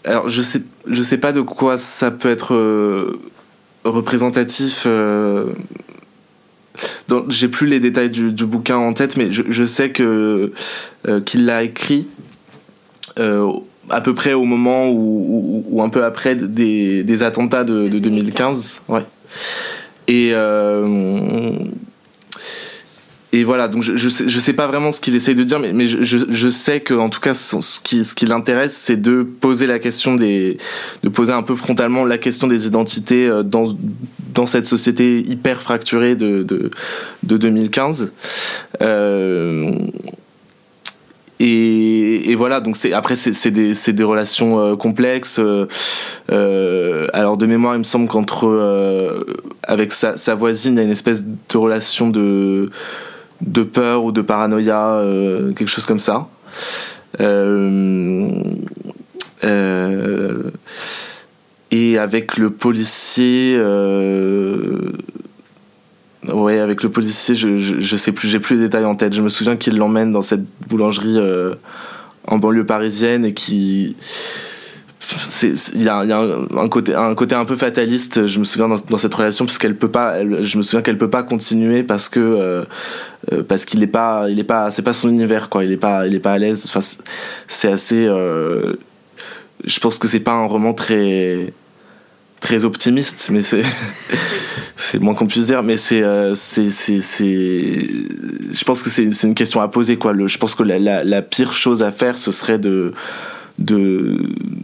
Alors, je sais, je sais pas de quoi ça peut être euh, représentatif. Euh... J'ai plus les détails du, du, bouquin en tête, mais je, je sais que qu'il l'a écrit à peu près au moment ou, un peu après des, des attentats de, de 2015. Ouais. Et, euh, et voilà, donc je, je, sais, pas vraiment ce qu'il essaye de dire, mais, mais je, je sais que en tout cas, ce qui, ce qui l'intéresse, c'est de poser la question des, de poser un peu frontalement la question des identités euh, dans, dans cette société hyper fracturée de, de, de 2015. Euh, et, voilà donc c'est après c'est des relations euh, complexes euh, euh, alors de mémoire il me semble qu'entre avec sa, sa, voisine il y a une espèce de relation de de peur ou de paranoïa quelque chose comme ça. Et avec le policier Ouais, avec le policier, je, je, sais plus, j'ai plus les détails en tête. Je me souviens qu'il l'emmène dans cette boulangerie euh, en banlieue parisienne et qui. Il y a, y a un, côté, un côté un peu fataliste, je me souviens, dans, dans cette relation, puisqu'elle peut pas. Je me souviens qu'elle peut pas continuer parce que. Euh, euh, parce qu'il est pas. Il pas. C'est pas son univers, quoi. Il est pas, il est pas à l'aise. Enfin, c'est assez. Euh, je pense que c'est pas un roman très très optimiste, mais c'est c'est moins qu'on puisse dire, mais c'est euh, c'est c'est je pense que c'est c'est une question à poser quoi. Le, je pense que la, la, la pire chose à faire, ce serait de de,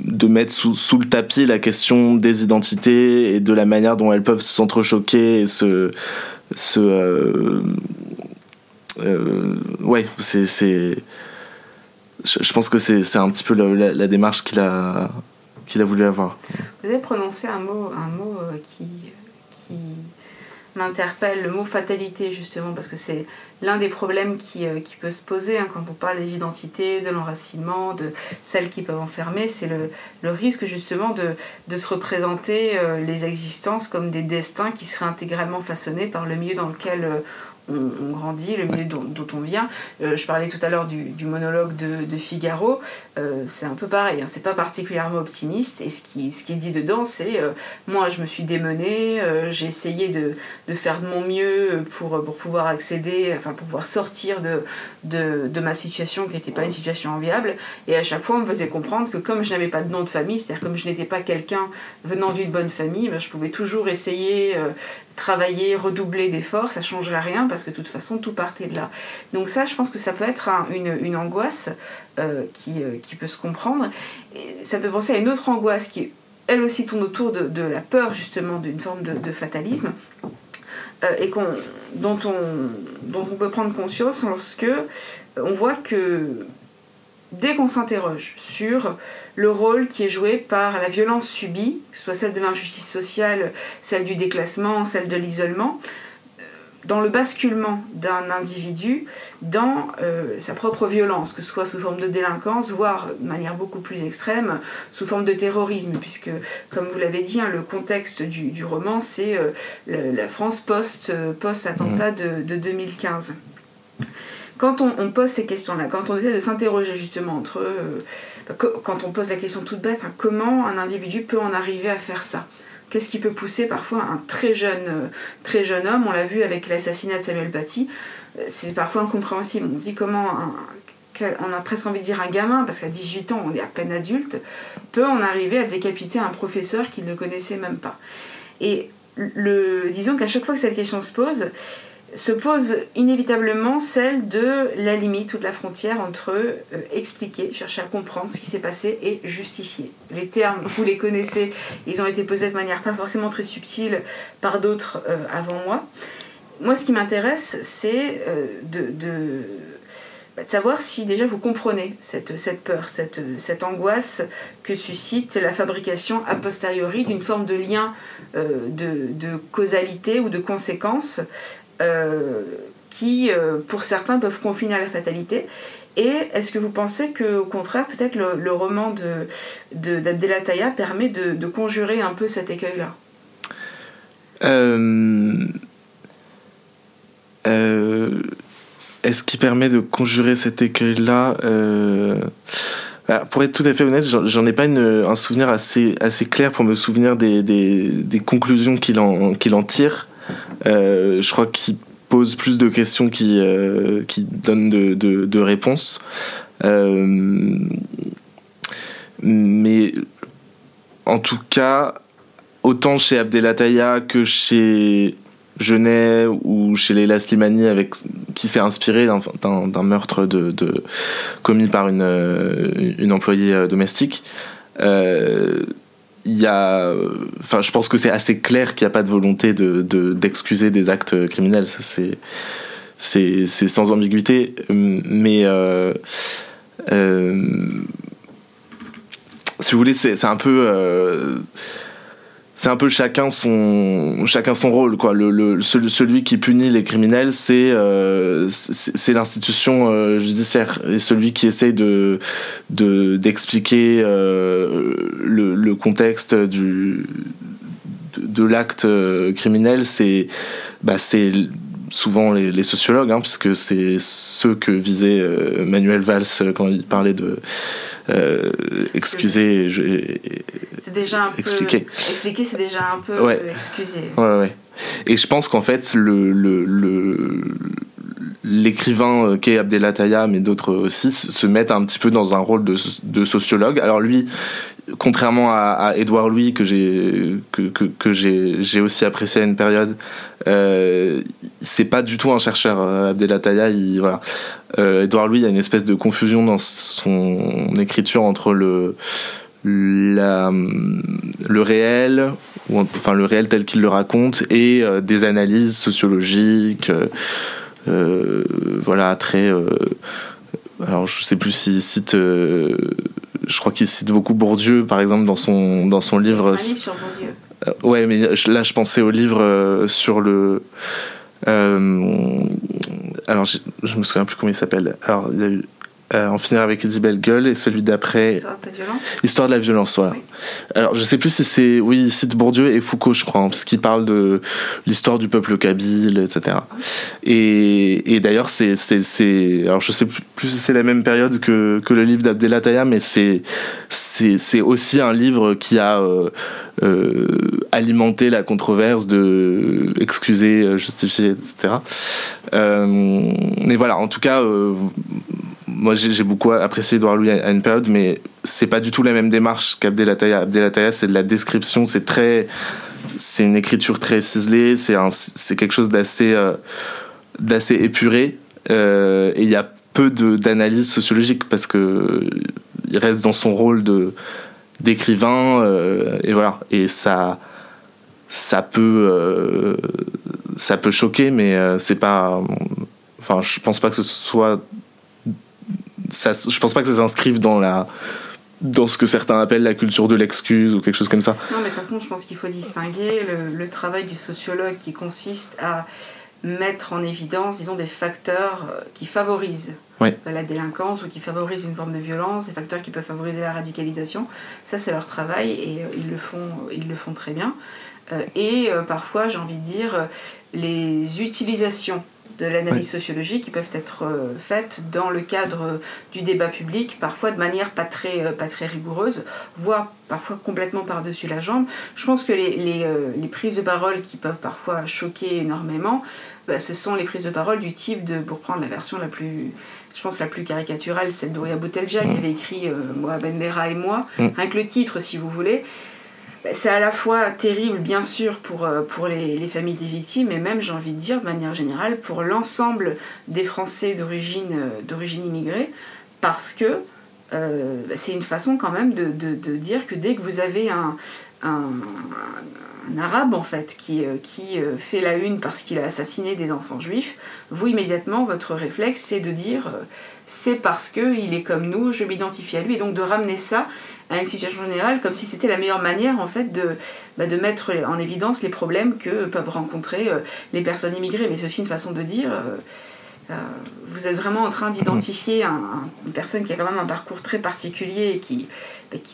de mettre sous, sous le tapis la question des identités et de la manière dont elles peuvent s'entrechoquer et se, se euh, euh, ouais c'est c'est je, pense que c'est c'est un petit peu la, la, la démarche qu'il a qu'il a voulu avoir. Vous avez prononcé un mot, un mot euh, qui, qui m'interpelle, le mot fatalité justement, parce que c'est l'un des problèmes qui, euh, qui, peut se poser hein, quand on parle des identités, de l'enracinement, de celles qui peuvent enfermer, c'est le, le, risque justement de, de se représenter euh, les existences comme des destins qui seraient intégralement façonnés par le milieu dans lequel euh, on, on, grandit, le milieu dont, dont on vient. Euh, je parlais tout à l'heure du, du, monologue de, de Figaro, euh, c'est un peu pareil, hein, c'est pas particulièrement optimiste, et ce qui, ce qui est dit dedans, c'est euh, moi je me suis démenée, j'ai essayé de, de, faire de mon mieux pour, pour pouvoir accéder, enfin pour pouvoir sortir de, de, de ma situation qui n'était pas une situation enviable, et à chaque fois on me faisait comprendre que comme je n'avais pas de nom de famille, c'est-à-dire comme je n'étais pas quelqu'un venant d'une bonne famille, ben, je pouvais toujours essayer travailler, redoubler d'efforts, ça changerait rien parce que de toute façon tout partait de là. Donc ça, je pense que ça peut être un, une, angoisse euh, qui, euh, qui, peut se comprendre. Ça peut penser à une autre angoisse qui, elle aussi, tourne autour de, la peur justement d'une forme de, fatalisme. Euh, et dont, on, dont on peut prendre conscience lorsque on voit que dès qu'on s'interroge sur le rôle qui est joué par la violence subie, que ce soit celle de l'injustice sociale, celle du déclassement, celle de l'isolement, dans le basculement d'un individu dans euh, sa propre violence, que ce soit sous forme de délinquance, voire de manière beaucoup plus extrême, sous forme de terrorisme, puisque, comme vous l'avez dit, hein, le contexte du, du roman, c'est euh, la France post-attentat post, post de, de 2015. Quand on, pose ces questions-là, quand on essaie de s'interroger justement entre eux, quand on pose la question toute bête, hein, comment un individu peut en arriver à faire ça? Qu'est-ce qui peut pousser parfois un très jeune, très jeune homme? On l'a vu avec l'assassinat de Samuel Paty. C'est parfois incompréhensible. On dit comment on a presque envie de dire un gamin, parce qu'à 18 ans, on est à peine adulte, peut en arriver à décapiter un professeur qu'il ne connaissait même pas. Et le, disons qu'à chaque fois que cette question se pose, se pose inévitablement celle de la limite ou de la frontière entre euh, expliquer, chercher à comprendre ce qui s'est passé et justifier. Les termes, vous les connaissez, ils ont été posés de manière pas forcément très subtile par d'autres euh, avant moi. Moi, ce qui m'intéresse, c'est euh, de, bah, de, savoir si déjà vous comprenez cette, peur, cette, angoisse que suscite la fabrication a posteriori d'une forme de lien de, causalité ou de conséquence qui, euh, pour certains, peuvent confiner à la fatalité. Et est-ce que vous pensez que, au contraire, peut-être le, roman de, d'Abdelataya permet de, conjurer un peu cet écueil-là? Euh, Est-ce qu'il permet de conjurer cet écueil-là? Bah, Pour être tout à fait honnête, j'en ai pas un souvenir assez, assez clair pour me souvenir des, des, conclusions qu'il en, qu'il en tire. Euh, je crois qu'il pose plus de questions qui, euh, qui donnent de, de, réponses. Euh, mais en tout cas, autant chez Abdelataya que chez Genet ou chez Leila Slimani, avec, qui s'est inspiré d'un meurtre de, de, commis par une, une employée domestique, euh, il y a, enfin, je pense que c'est assez clair qu'il n'y a pas de volonté de, d'excuser des actes criminels. Ça, c'est, c'est, c'est sans ambiguïté. Mais euh, euh, si vous voulez, c'est, c'est un peu. Euh, c'est un peu chacun son chacun son rôle quoi. Le, celui qui punit les criminels c'est euh, c'est l'institution euh, judiciaire. Et celui qui essaye de de d'expliquer euh, le, le contexte du de, l'acte euh, criminel c'est bah c'est souvent les, les sociologues hein, puisque c'est ceux que visait euh, Manuel Valls quand il parlait de euh, excusez, c'est déjà un expliquer. peu expliquer, c'est déjà un peu ouais. excuser. Ouais, ouais. Et je pense qu'en fait, le, le, l'écrivain euh, qu'est Abdelataya, mais d'autres aussi, se mettent un petit peu dans un rôle de, sociologue. Alors lui, contrairement à, Edouard Louis que j'ai aussi apprécié à une période euh, c'est pas du tout un chercheur euh, Abdelataya voilà euh, Edouard Louis il y a une espèce de confusion dans son écriture entre le réel enfin le réel tel qu'il le raconte et euh, des analyses sociologiques euh, voilà très alors je sais plus s'il cite je crois qu'il cite beaucoup Bourdieu, par exemple, dans son, dans son livre. Un livre sur Bourdieu. Euh, ouais, mais là, je pensais au livre euh, sur le. Euh, alors, je, je me souviens plus comment il s'appelle. Alors, il y a eu euh, en finir avec Isabelle Gueule et celui d'après Histoire de la violence Histoire de la violence, voilà. Alors je sais plus si c'est oui ici de Bourdieu et Foucault je crois hein, parce qu'il parle de l'histoire du peuple kabyle etc. Et, et d'ailleurs c'est c'est c'est alors je sais plus si c'est la même période que que le livre d'Abdelataya mais c'est c'est c'est aussi un livre qui a euh, euh, alimenté la controverse de excuser, justifier, etc. Euh, mais voilà, en tout cas, euh, moi j'ai beaucoup apprécié Edouard Louis à une période, mais c'est pas du tout la même démarche qu'Abdelataya. Abdelataya, c'est de la description, c'est très, c'est une écriture très ciselée, c'est quelque chose d'assez, euh, épuré, euh, et il y a peu d'analyse sociologique parce que il reste dans son rôle d'écrivain, euh, et voilà, et ça, ça peut, ça peut choquer, mais c'est pas, enfin, je pense pas que ce soit ça, je pense pas que ça s'inscrive dans la dans ce que certains appellent la culture de l'excuse ou quelque chose comme ça. Non, mais de toute façon, je pense qu'il faut distinguer le, travail du sociologue qui consiste à mettre en évidence, disons, des facteurs euh, qui favorisent la délinquance ou qui favorisent une forme de violence, des facteurs qui peuvent favoriser la radicalisation. Ça, c'est leur travail et euh, ils, le font, ils le font très bien. Euh, et parfois, j'ai envie de dire, les utilisations de l'analyse sociologique qui peuvent être euh, faites dans le cadre du débat public, parfois de manière pas très, euh, pas très rigoureuse, voire parfois complètement par-dessus la jambe. Je pense que les, les, euh, les, prises de parole qui peuvent parfois choquer énormément, bah, ce sont les prises de parole du type de, pour prendre la version la plus, je pense la plus caricaturale, celle d'Ouria Boutelja qui mmh. avait écrit Moi, Ben Bera et moi, mmh. avec le titre si vous voulez. C'est à la fois terrible, bien sûr, pour, euh, les, les familles des victimes, et même, j'ai envie de dire, de manière générale, pour l'ensemble des Français d'origine, euh, immigrée, parce que euh, c'est une façon quand même de, dire que dès que vous avez un arabe, en fait, qui, qui fait la une parce qu'il a assassiné des enfants juifs, vous, immédiatement, votre réflexe, c'est de dire c'est parce qu'il est comme nous, je m'identifie à lui, et donc de ramener ça à une situation générale comme si c'était la meilleure manière en fait de, bah, de mettre en évidence les problèmes que peuvent rencontrer euh, les personnes immigrées. Mais c'est aussi une façon de dire, euh, vous êtes vraiment en train d'identifier une personne qui a quand même un parcours très particulier et qui,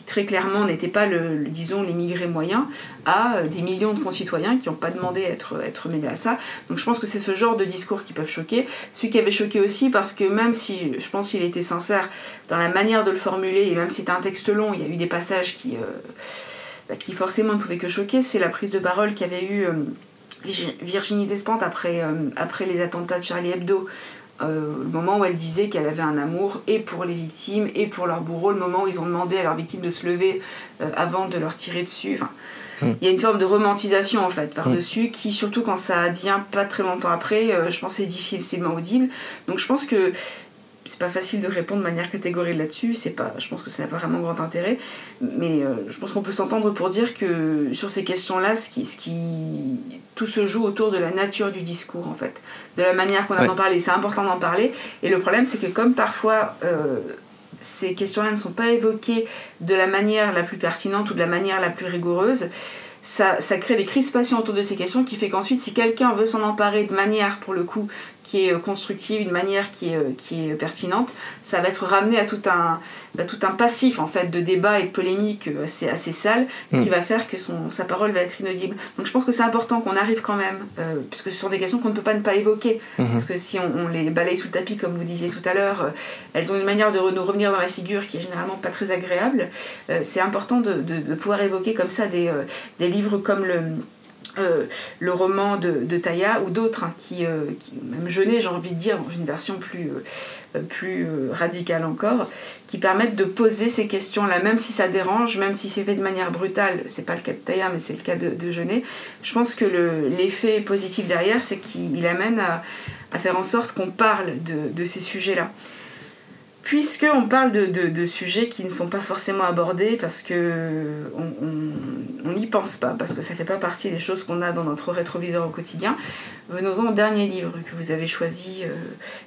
très clairement n'était pas, le, disons, l'immigré moyen, à des millions de concitoyens qui n'ont pas demandé à être, mêlés à ça. Donc je pense que c'est ce genre de discours qui peuvent choquer. Celui qui avait choqué aussi, parce que même si je pense qu'il était sincère dans la manière de le formuler, et même si c'était un texte long, il y a eu des passages qui, euh, bah, qui forcément ne pouvaient que choquer, c'est la prise de parole qu'avait eu euh, Virginie Despentes après, euh, après les attentats de Charlie Hebdo, euh, le moment où elle disait qu'elle avait un amour et pour les victimes et pour leurs bourreaux, le moment où ils ont demandé à leurs victimes de se lever euh, avant de leur tirer dessus. Enfin, hmm. Il y a une forme de romantisation en fait par-dessus hmm. qui, surtout quand ça advient pas très longtemps après, je pense c'est difficilement audible. Donc je pense que c'est pas facile de répondre de manière catégorique là-dessus. C'est pas, je pense que ça n'a pas vraiment grand intérêt. Mais euh, je pense qu'on peut s'entendre pour dire que sur ces questions-là, ce qui, ce qui, tout se joue autour de la nature du discours en fait, de la manière qu'on a d'en parler. C'est important d'en parler. Et le problème, c'est que comme parfois euh, ces questions-là ne sont pas évoquées de la manière la plus pertinente ou de la manière la plus rigoureuse. Ça, ça, crée des crispations autour de ces questions qui fait qu'ensuite, si quelqu'un veut s'en emparer de manière, pour le coup, qui est euh, constructive, une manière qui est, euh, qui est pertinente, ça va être ramené à tout un, bah, tout un passif en fait de débat et de polémique euh, assez, assez sale qui mm. va faire que son, sa parole va être inaudible. Donc je pense que c'est important qu'on arrive quand même, puisque ce sont des questions qu'on ne peut pas ne pas évoquer, mm-hmm. parce que si on, les balaye sous le tapis comme vous disiez tout à l'heure, elles ont une manière de nous revenir dans la figure qui est généralement pas très agréable. c'est important de, de, de, pouvoir évoquer comme ça des, des livres comme le euh, le roman de, Taya ou d'autres hein, qui, euh, qui, même Jeunet, j'ai envie de dire, dans une version plus, euh, radicale encore, qui permettent de poser ces questions-là, même si ça dérange, même si c'est fait de manière brutale. C'est pas le cas de Taya, mais c'est le cas de, Jeunet. Je pense que l'effet positif derrière, c'est qu'il amène à, faire en sorte qu'on parle de, de ces sujets-là puisqu'on parle de, de, sujets qui ne sont pas forcément abordés parce que on n'y pense pas, parce que ça ne fait pas partie des choses qu'on a dans notre rétroviseur au quotidien, venons-en au dernier livre que vous avez choisi euh,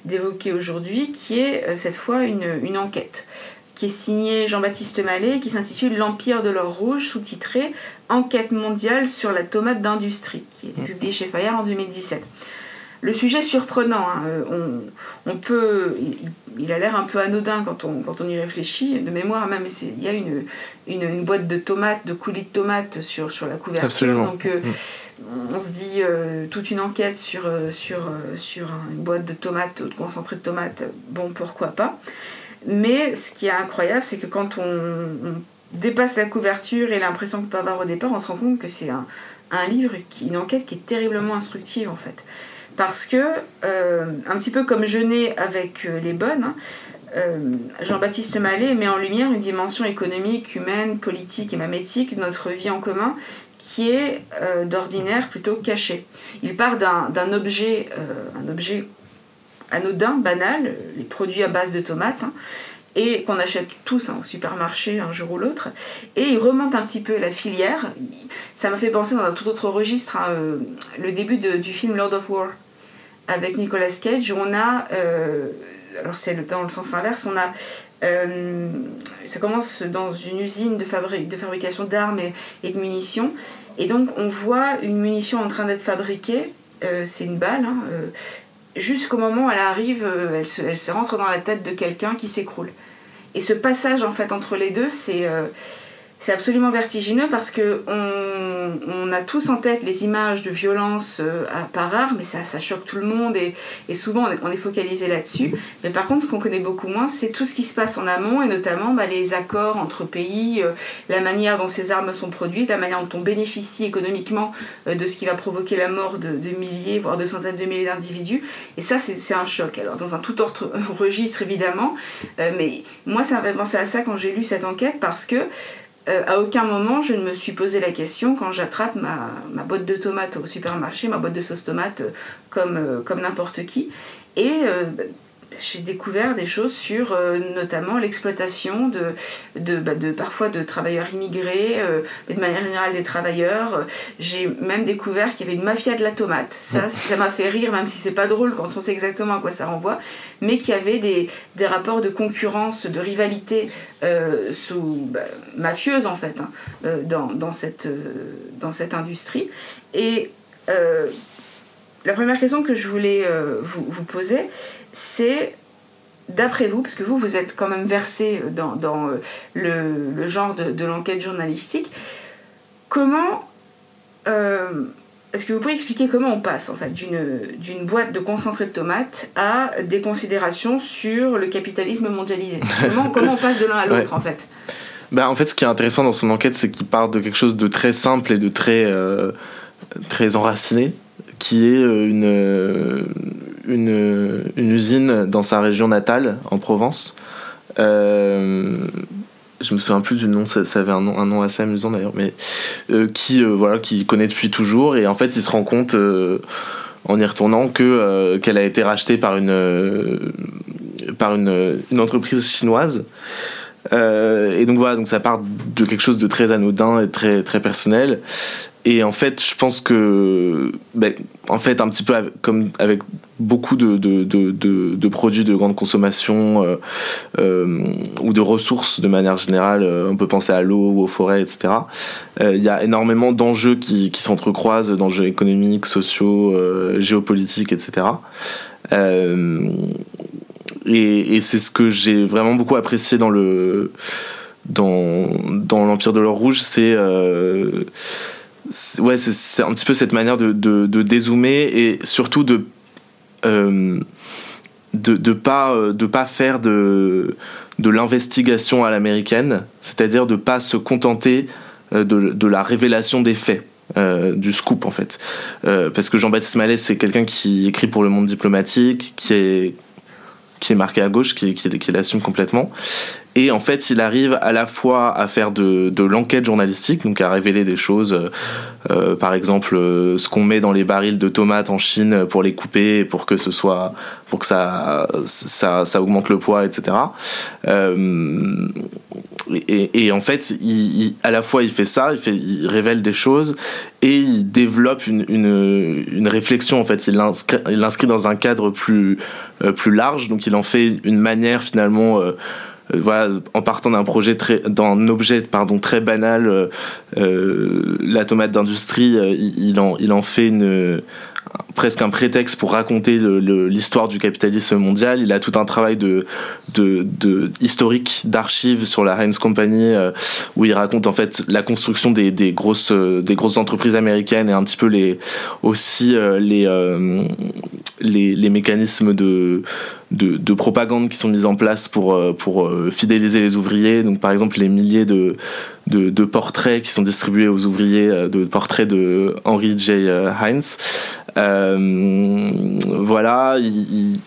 d'évoquer aujourd'hui, qui est euh, cette fois une, une, enquête qui est signée Jean-Baptiste Mallet et qui s'intitule L'Empire de l'or rouge, sous-titré Enquête mondiale sur la tomate d'industrie, qui est publié chez Fayard en 2017 le sujet surprenant. Hein. Euh, on, peut, il, a l'air un peu anodin quand on, quand on y réfléchit. De mémoire même, il y a une, une, boîte de tomates, de coulis de tomates sur, sur la couverture. Absolument. Donc euh, mm. on se dit euh, toute une enquête sur, sur, sur une boîte de tomates, de concentré de tomates, bon pourquoi pas. Mais ce qui est incroyable, c'est que quand on, dépasse la couverture et l'impression qu'on peut avoir au départ, on se rend compte que c'est un, un livre, qui, une enquête qui est terriblement instructive en fait parce que, euh, un petit peu comme Jeunet avec euh, les bonnes, hein, euh, Jean-Baptiste Mallet met en lumière une dimension économique, humaine, politique et même éthique de notre vie en commun qui est d'ordinaire plutôt cachée. Il part d'un objet, objet anodin, banal, les produits à base de tomates, hein, et qu'on achète tous hein, au supermarché un jour ou l'autre, et il remonte un petit peu la filière. Ça m'a fait penser dans un tout autre registre, le début du film Lord of War avec Nicolas Cage, on a, euh, alors c'est dans le sens inverse, on a, euh, ça commence dans une usine de, de fabrication d'armes et, de munitions, et donc on voit une munition en train d'être fabriquée, euh, c'est une balle, hein, jusqu'au moment où elle arrive, elle se, elle, se, rentre dans la tête de quelqu'un qui s'écroule. Et ce passage en fait entre les deux, c'est c'est absolument vertigineux parce que on, on, a tous en tête les images de violence euh, par arme, mais ça, ça choque tout le monde et, et souvent on est, focalisé là-dessus. Mais par contre, ce qu'on connaît beaucoup moins, c'est tout ce qui se passe en amont et notamment bah, les accords entre pays, euh, la manière dont ces armes sont produites, la manière dont on bénéficie économiquement euh, de ce qui va provoquer la mort de, de milliers, voire de centaines de milliers d'individus. Et ça, c'est un choc. Alors, dans un tout autre registre, évidemment, mais moi, ça m'a fait penser à ça quand j'ai lu cette enquête parce que euh, à aucun moment je ne me suis posé la question quand j'attrape ma, boîte de tomates au supermarché, ma boîte de sauce tomate euh, comme, euh, comme n'importe qui. Et j'ai découvert des choses sur euh, notamment l'exploitation de, de, bah, de, parfois de travailleurs immigrés, euh, mais de manière générale des travailleurs. J'ai même découvert qu'il y avait une mafia de la tomate. Ça, ça m'a fait rire, même si c'est pas drôle quand on sait exactement à quoi ça renvoie, mais qu'il y avait des, des, rapports de concurrence, de rivalité euh, sous, bah, mafieuse en fait, hein, dans, dans, cette, dans cette industrie. Et la première question que je voulais vous, vous poser, c'est d'après vous, parce que vous, vous êtes quand même versé dans, euh, le, genre de, l'enquête journalistique, comment... Euh, est-ce que vous pourriez expliquer comment on passe en fait d'une boîte de concentré de tomates à des considérations sur le capitalisme mondialisé? Comment, comment on passe de l'un à l'autre en fait? Bah, En fait, ce qui est intéressant dans son enquête, c'est qu'il part de quelque chose de très simple et de très, euh, très enraciné, qui est une, une, usine dans sa région natale, en Provence. Euh, je me souviens plus du nom, ça, avait un nom, un nom assez amusant d'ailleurs, mais euh, qui, euh, voilà, qui connaît depuis toujours. Et en fait, il se rend compte en y retournant que qu'elle a été rachetée par une par une, une entreprise chinoise. et donc voilà, donc ça part de quelque chose de très anodin et très très personnel. Et en fait, je pense que, ben, en fait, un petit peu comme avec beaucoup de, de, de, produits de grande consommation euh, euh, ou de ressources de manière générale, euh, on peut penser à l'eau ou aux forêts, etc. Il y a énormément d'enjeux qui, qui s'entrecroisent, d'enjeux économiques, sociaux, géopolitiques, etc. et, et c'est ce que j'ai vraiment beaucoup apprécié dans le dans, dans l'Empire de l'or rouge, c'est ouais, c'est un petit peu cette manière de, de, de dézoomer et surtout de euh, de de pas euh, de pas faire de de l'investigation à l'américaine, c'est-à-dire de pas se contenter euh, de, de la révélation des faits. du scoop en fait parce que Jean-Baptiste Mallet c'est quelqu'un qui écrit pour le monde diplomatique qui est qui est marqué à gauche qui, qui l'assume complètement et en fait, il arrive à la fois à faire de, de l'enquête journalistique, donc à révéler des choses, euh, euh par exemple euh, ce qu'on met dans les barils de tomates en Chine pour les couper, pour que ce soit, pour que ça, ça, ça augmente le poids, etc. Et, en fait, il, à la fois il fait ça, il, fait, il révèle des choses et il développe une, une, une réflexion. En fait, il l'inscrit dans un cadre plus, plus large, donc il en fait une manière finalement voilà, en partant d'un projet très, d'un objet pardon très banal, euh, euh, la tomate d'industrie, il, en, il en fait presque un prétexte pour raconter l'histoire du capitalisme mondial. Il a tout un travail de, de, de historique d'archives sur la Heinz Company où il raconte en fait la construction des, des grosses des grosses entreprises américaines et un petit peu les aussi les les, les mécanismes de de, de, propagande qui sont mises en place pour, euh, pour euh, fidéliser les ouvriers. Donc, par exemple, les milliers de, de, portraits qui sont distribués aux ouvriers, euh, de portraits de Henry J. Heinz. Voilà, il,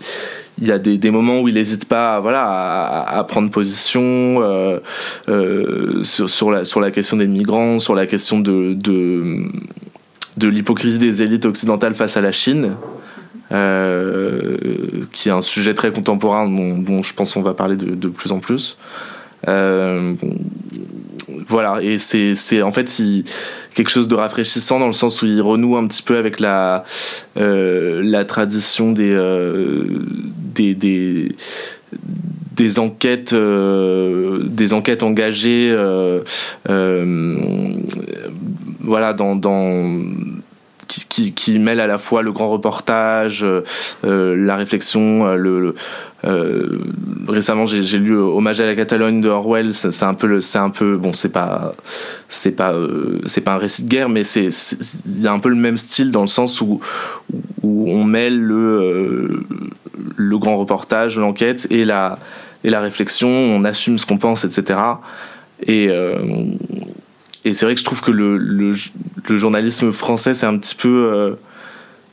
y a des, moments où il n'hésite pas voilà, à, prendre position sur, la, sur la question des migrants, sur la question de, de l'hypocrisie des élites occidentales face à la Chine. Euh, qui est un sujet très contemporain dont, je pense qu'on va parler de, plus en plus. Euh, voilà, et c'est en fait quelque chose de rafraîchissant dans le sens où il renoue un petit peu avec la, euh, la tradition des, des, des, enquêtes des enquêtes engagées voilà dans qui, mêle à la fois le grand reportage, la réflexion, le, récemment j'ai lu Hommage à la Catalogne de Orwell. C'est un peu, c'est un peu, bon, c'est pas, c'est pas, c'est pas un récit de guerre, mais c'est, il y a un peu le même style dans le sens où, on mêle le, le grand reportage, l'enquête et la, et la réflexion. On assume ce qu'on pense, etc. Et et c'est vrai que je trouve que le, le, journalisme français, c'est un petit peu. Euh,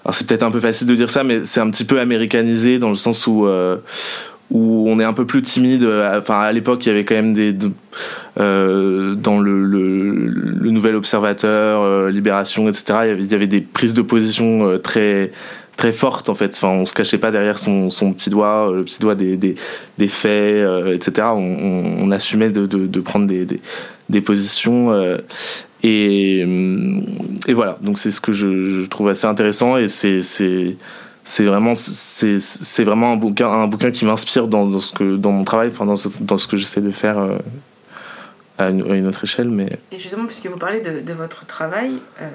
alors c'est peut-être un peu facile de dire ça, mais c'est un petit peu américanisé dans le sens où. Euh, on est un peu plus timide. Enfin, à l'époque, il y avait quand même des euh, dans le, Nouvel Observateur, euh, Libération, etc. Il y, avait, des prises de position euh, très très fortes en fait. Enfin, on se cachait pas derrière son, petit doigt, le petit doigt des faits, etc. On, assumait de, prendre des des positions. Euh, et, et, voilà, donc c'est ce que je, trouve assez intéressant et c'est c'est vraiment c'est vraiment un bouquin un bouquin qui m'inspire dans, dans, dans mon travail enfin dans ce, dans ce que j'essaie de faire euh, à, une, autre échelle mais et justement puisque vous parlez de, de votre travail euh,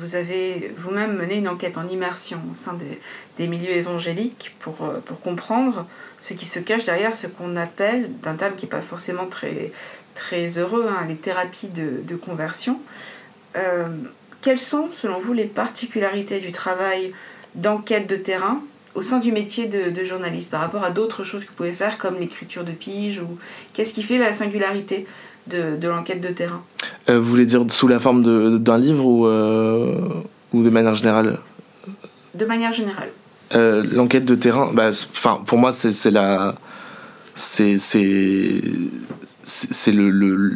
vous avez vous-même mené une enquête en immersion au sein des, des milieux évangéliques pour, pour comprendre ce qui se cache derrière ce qu'on appelle d'un terme qui n'est pas forcément très très heureux, hein, les thérapies de, conversion. Euh, quelles sont, selon vous, les particularités du travail d'enquête de terrain au sein du métier de, journaliste par rapport à d'autres choses que vous pouvez faire comme l'écriture de pige ou qu'est-ce qui fait la singularité de, l'enquête de terrain? Euh, Vous voulez dire sous la forme d'un livre ou, euh, ou de manière générale? De manière générale. l'enquête de terrain, bah, pour moi, c'est la. C'est c'est le,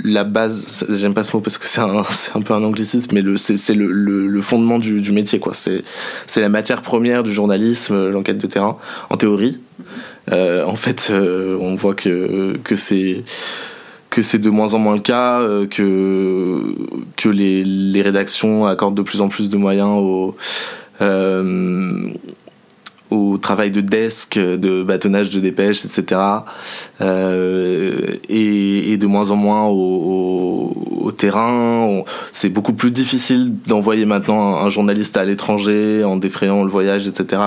la base j'aime pas ce mot parce que c'est un, un peu un anglicisme mais c'est le, le, fondement du, métier quoi. C'est la matière première du journalisme l'enquête de terrain en théorie. Euh, en fait euh, on voit que que c'est de moins en moins le cas euh, que que les, les rédactions accordent de plus en plus de moyens aux au travail de desk, de bâtonnage de dépêches, etc. Euh, et, et, de moins en moins au, au, terrain. C'est beaucoup plus difficile d'envoyer maintenant un, journaliste à l'étranger en défrayant le voyage, etc.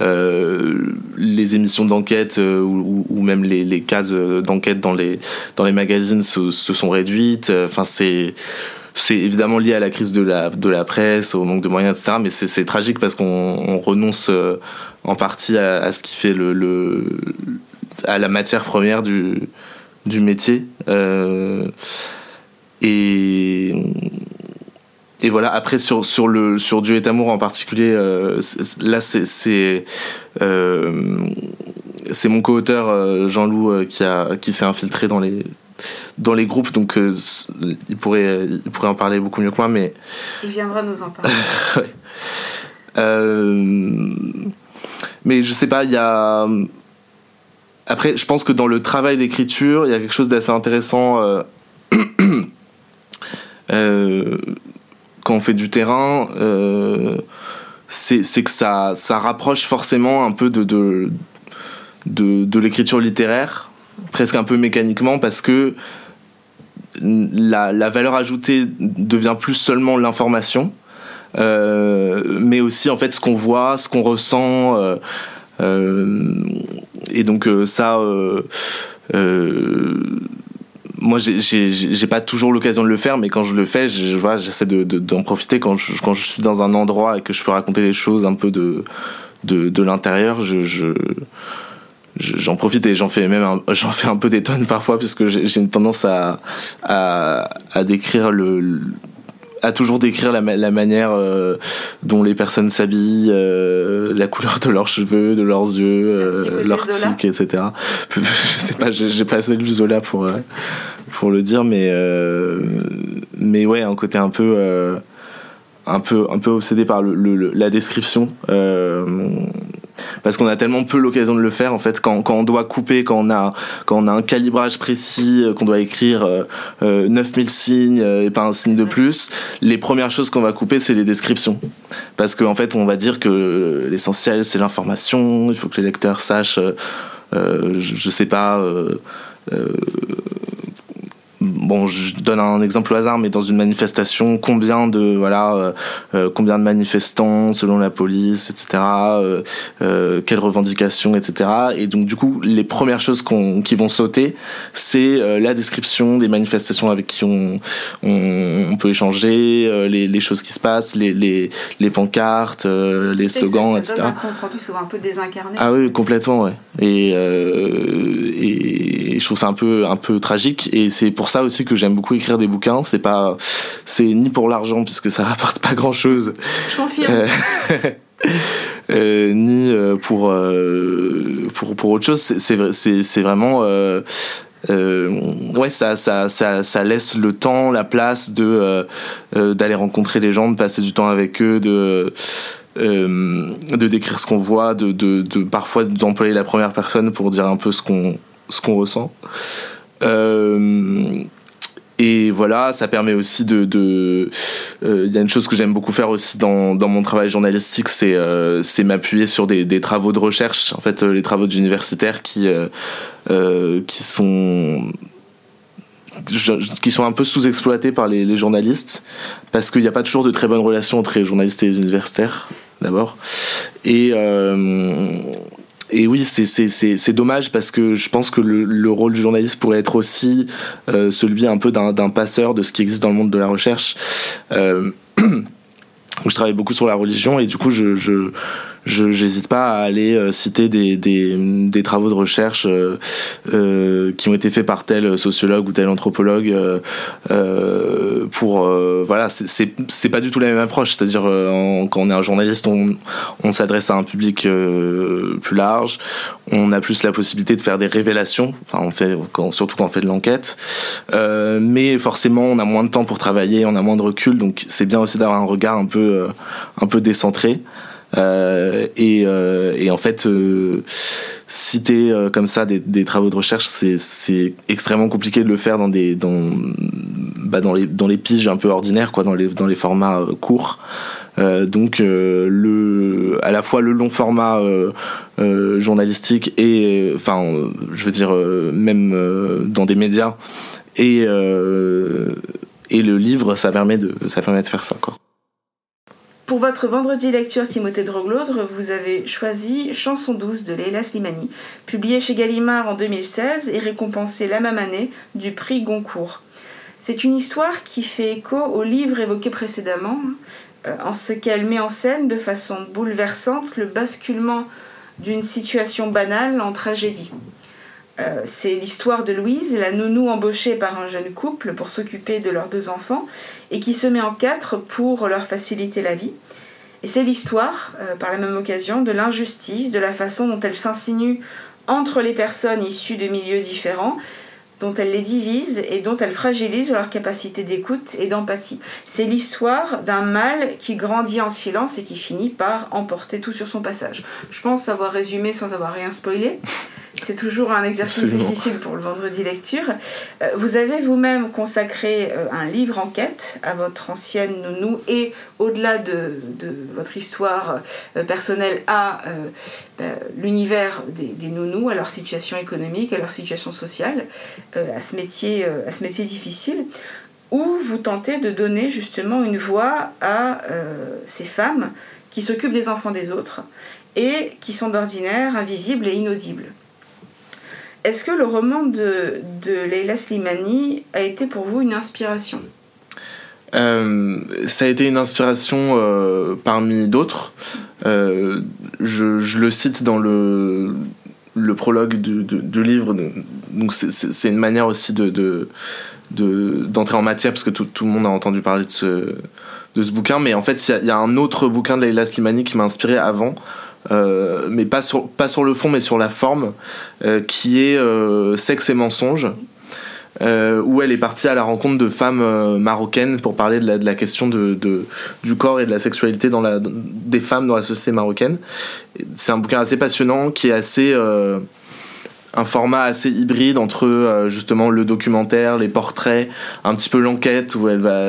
Euh, les émissions d'enquête euh, ou, ou, même les, les cases d'enquête dans les dans les magazines se, se sont réduites. Enfin, c'est c'est évidemment lié à la crise de la, de la presse, au manque de moyens, etc. Mais c'est tragique parce qu'on renonce euh, en partie à, ce qui fait le, à la matière première du, du métier. Euh, et et voilà après sur sur le sur Dieu est amour en particulier euh, là c'est c'est mon co-auteur Jean-Loup qui qui s'est infiltré dans les dans les groupes, donc euh, il, pourrait, il pourrait en parler beaucoup mieux que moi, mais... Il viendra nous en parler. Euh, mais je sais pas, il y a... Après, je pense que dans le travail d'écriture, il y a quelque chose d'assez intéressant euh, quand on fait du terrain. c'est que ça, ça rapproche forcément un peu de, de, de, de l'écriture littéraire presque un peu mécaniquement parce que la, la valeur ajoutée devient plus seulement l'information, euh, mais aussi en fait ce qu'on voit, ce qu'on ressent. Euh, euh, et donc ça, moi j'ai pas toujours l'occasion de le faire, mais quand je le fais, je, vois, j'essaie d'en de, d'en profiter quand je, quand je suis dans un endroit et que je peux raconter des choses un peu de, de, de l'intérieur. je, je j'en profite et j'en fais même j'en fais un peu des tonnes parfois puisque j'ai une tendance à, à, à décrire le, à toujours décrire la, la manière euh, dont les personnes s'habillent, euh, la couleur de leurs cheveux, de leurs yeux, euh, leurs tics, etc. je sais pas, j'ai pas assez de Zola pour pour le dire, mais mais ouais, un côté un peu un peu un peu obsédé par le, la description parce qu'on a tellement peu l'occasion de le faire en fait quand, quand on doit couper quand on a quand on a un calibrage précis euh, qu'on doit écrire euh, 9000 euh, signes euh, et pas un signe de plus les premières choses qu'on va couper c'est les descriptions. Parce qu'en en fait on va dire que l'essentiel c'est l'information il faut que les lecteurs sachent je, je, sais pas bon, je donne un exemple au hasard, mais dans une manifestation, combien de voilà, combien de manifestants selon la police, etc. quelles revendications, etc. Et donc du coup, les premières choses qu'on, qui vont sauter, c'est la description des manifestations avec qui on, on, peut échanger, les, les, choses qui se passent, les, les, les pancartes, les slogans, etc. Donne un compte rendu souvent un peu désincarné. Ah oui, complètement, ouais. Et, et je trouve ça un peu un peu tragique. Et c'est pour ça aussi que j'aime beaucoup écrire des bouquins. C'est pas c'est ni pour l'argent puisque ça rapporte pas grand chose je confirme. Euh, euh, ni euh, pour, pour pour autre chose. C'est c'est c'est vraiment ouais ça, ça, ça, ça laisse le temps la place de d'aller rencontrer les gens de passer du temps avec eux de de décrire ce qu'on voit de, de, de parfois d'employer la première personne pour dire un peu ce qu'on ce qu'on ressent. Euh, et voilà, ça permet aussi de. Euh, il y a une chose que j'aime beaucoup faire aussi dans, dans mon travail journalistique, c'est euh, m'appuyer sur des, travaux de recherche, en fait, les travaux d'universitaires qui, qui sont qui sont un peu sous-exploités par les, les, journalistes parce qu'il n'y a pas toujours de très bonnes relations entre les journalistes et les universitaires d'abord et et oui, c'est dommage parce que je pense que le, le, rôle du journaliste pourrait être aussi euh, celui un peu d'un passeur de ce qui existe dans le monde de la recherche. Euh, je travaille beaucoup sur la religion et du coup, je, je je n'hésite pas à aller euh, citer des, des, des, travaux de recherche euh, euh, qui ont été faits par tel sociologue ou tel anthropologue pour voilà c'est c'est pas du tout la même approche. C'est-à-dire quand on est un journaliste on, on s'adresse à un public plus large. On a plus la possibilité de faire des révélations. Enfin on fait surtout quand on fait de l'enquête. Mais forcément on a moins de temps pour travailler on a moins de recul. Donc c'est bien aussi d'avoir un regard un peu un peu décentré euh, et, euh, et, en fait, euh, citer comme ça des, des, travaux de recherche, c'est extrêmement compliqué de le faire dans des dans bah dans les dans les piges un peu ordinaires, quoi, dans les dans les formats courts. Euh, donc euh, le à la fois le long format euh, journalistique et enfin je veux dire même dans des médias et et le livre ça permet de ça permet de faire ça quoi. Votre vendredi lecture Timothée Droglaudre, vous avez choisi Chanson douce de Leila Slimani, publié chez Gallimard en 2016 et récompensé la même année du prix Goncourt. C'est une histoire qui fait écho au livre évoqué précédemment, euh, en ce qu'elle met en scène de façon bouleversante le basculement d'une situation banale en tragédie. Euh, c'est l'histoire de Louise, la nounou embauchée par un jeune couple pour s'occuper de leurs deux enfants et qui se met en quatre pour leur faciliter la vie. Et c'est l'histoire, euh, par la même occasion, de l'injustice, de la façon dont elle s'insinue entre les personnes issues de milieux différents, dont elle les divise et dont elle fragilise leur capacité d'écoute et d'empathie. C'est l'histoire d'un mal qui grandit en silence et qui finit par emporter tout sur son passage. Je pense avoir résumé sans avoir rien spoilé. C'est toujours un exercice difficile pour le vendredi lecture. Euh, vous avez vous-même consacré euh, un livre enquête à votre ancienne nounou et au-delà de, votre histoire euh, personnelle à l'univers des, nounous, à leur situation économique, à leur situation sociale, à, ce métier, à ce métier difficile, où vous tentez de donner justement une voix à ces femmes qui s'occupent des enfants des autres et qui sont d'ordinaire invisibles et inaudibles. Est-ce que le roman de, de Leila Slimani a été pour vous une inspiration? Euh, ça a été une inspiration euh, parmi d'autres. Euh, je, le cite dans le, prologue du, livre. C'est une manière aussi de, de, d'entrer en matière parce que tout, le monde a entendu parler de ce, de ce bouquin. Mais en fait, il y, y, a un autre bouquin de Leila Slimani qui m'a inspiré avant. Euh, mais pas sur, pas sur le fond, mais sur la forme, euh, qui est euh, Sexe et mensonge, où elle est partie à la rencontre de femmes marocaines pour parler de la, question de, du corps et de la sexualité dans la, des femmes dans la société marocaine. C'est un bouquin assez passionnant, qui est assez un format assez hybride entre euh, justement le documentaire, les portraits, un petit peu l'enquête où elle va,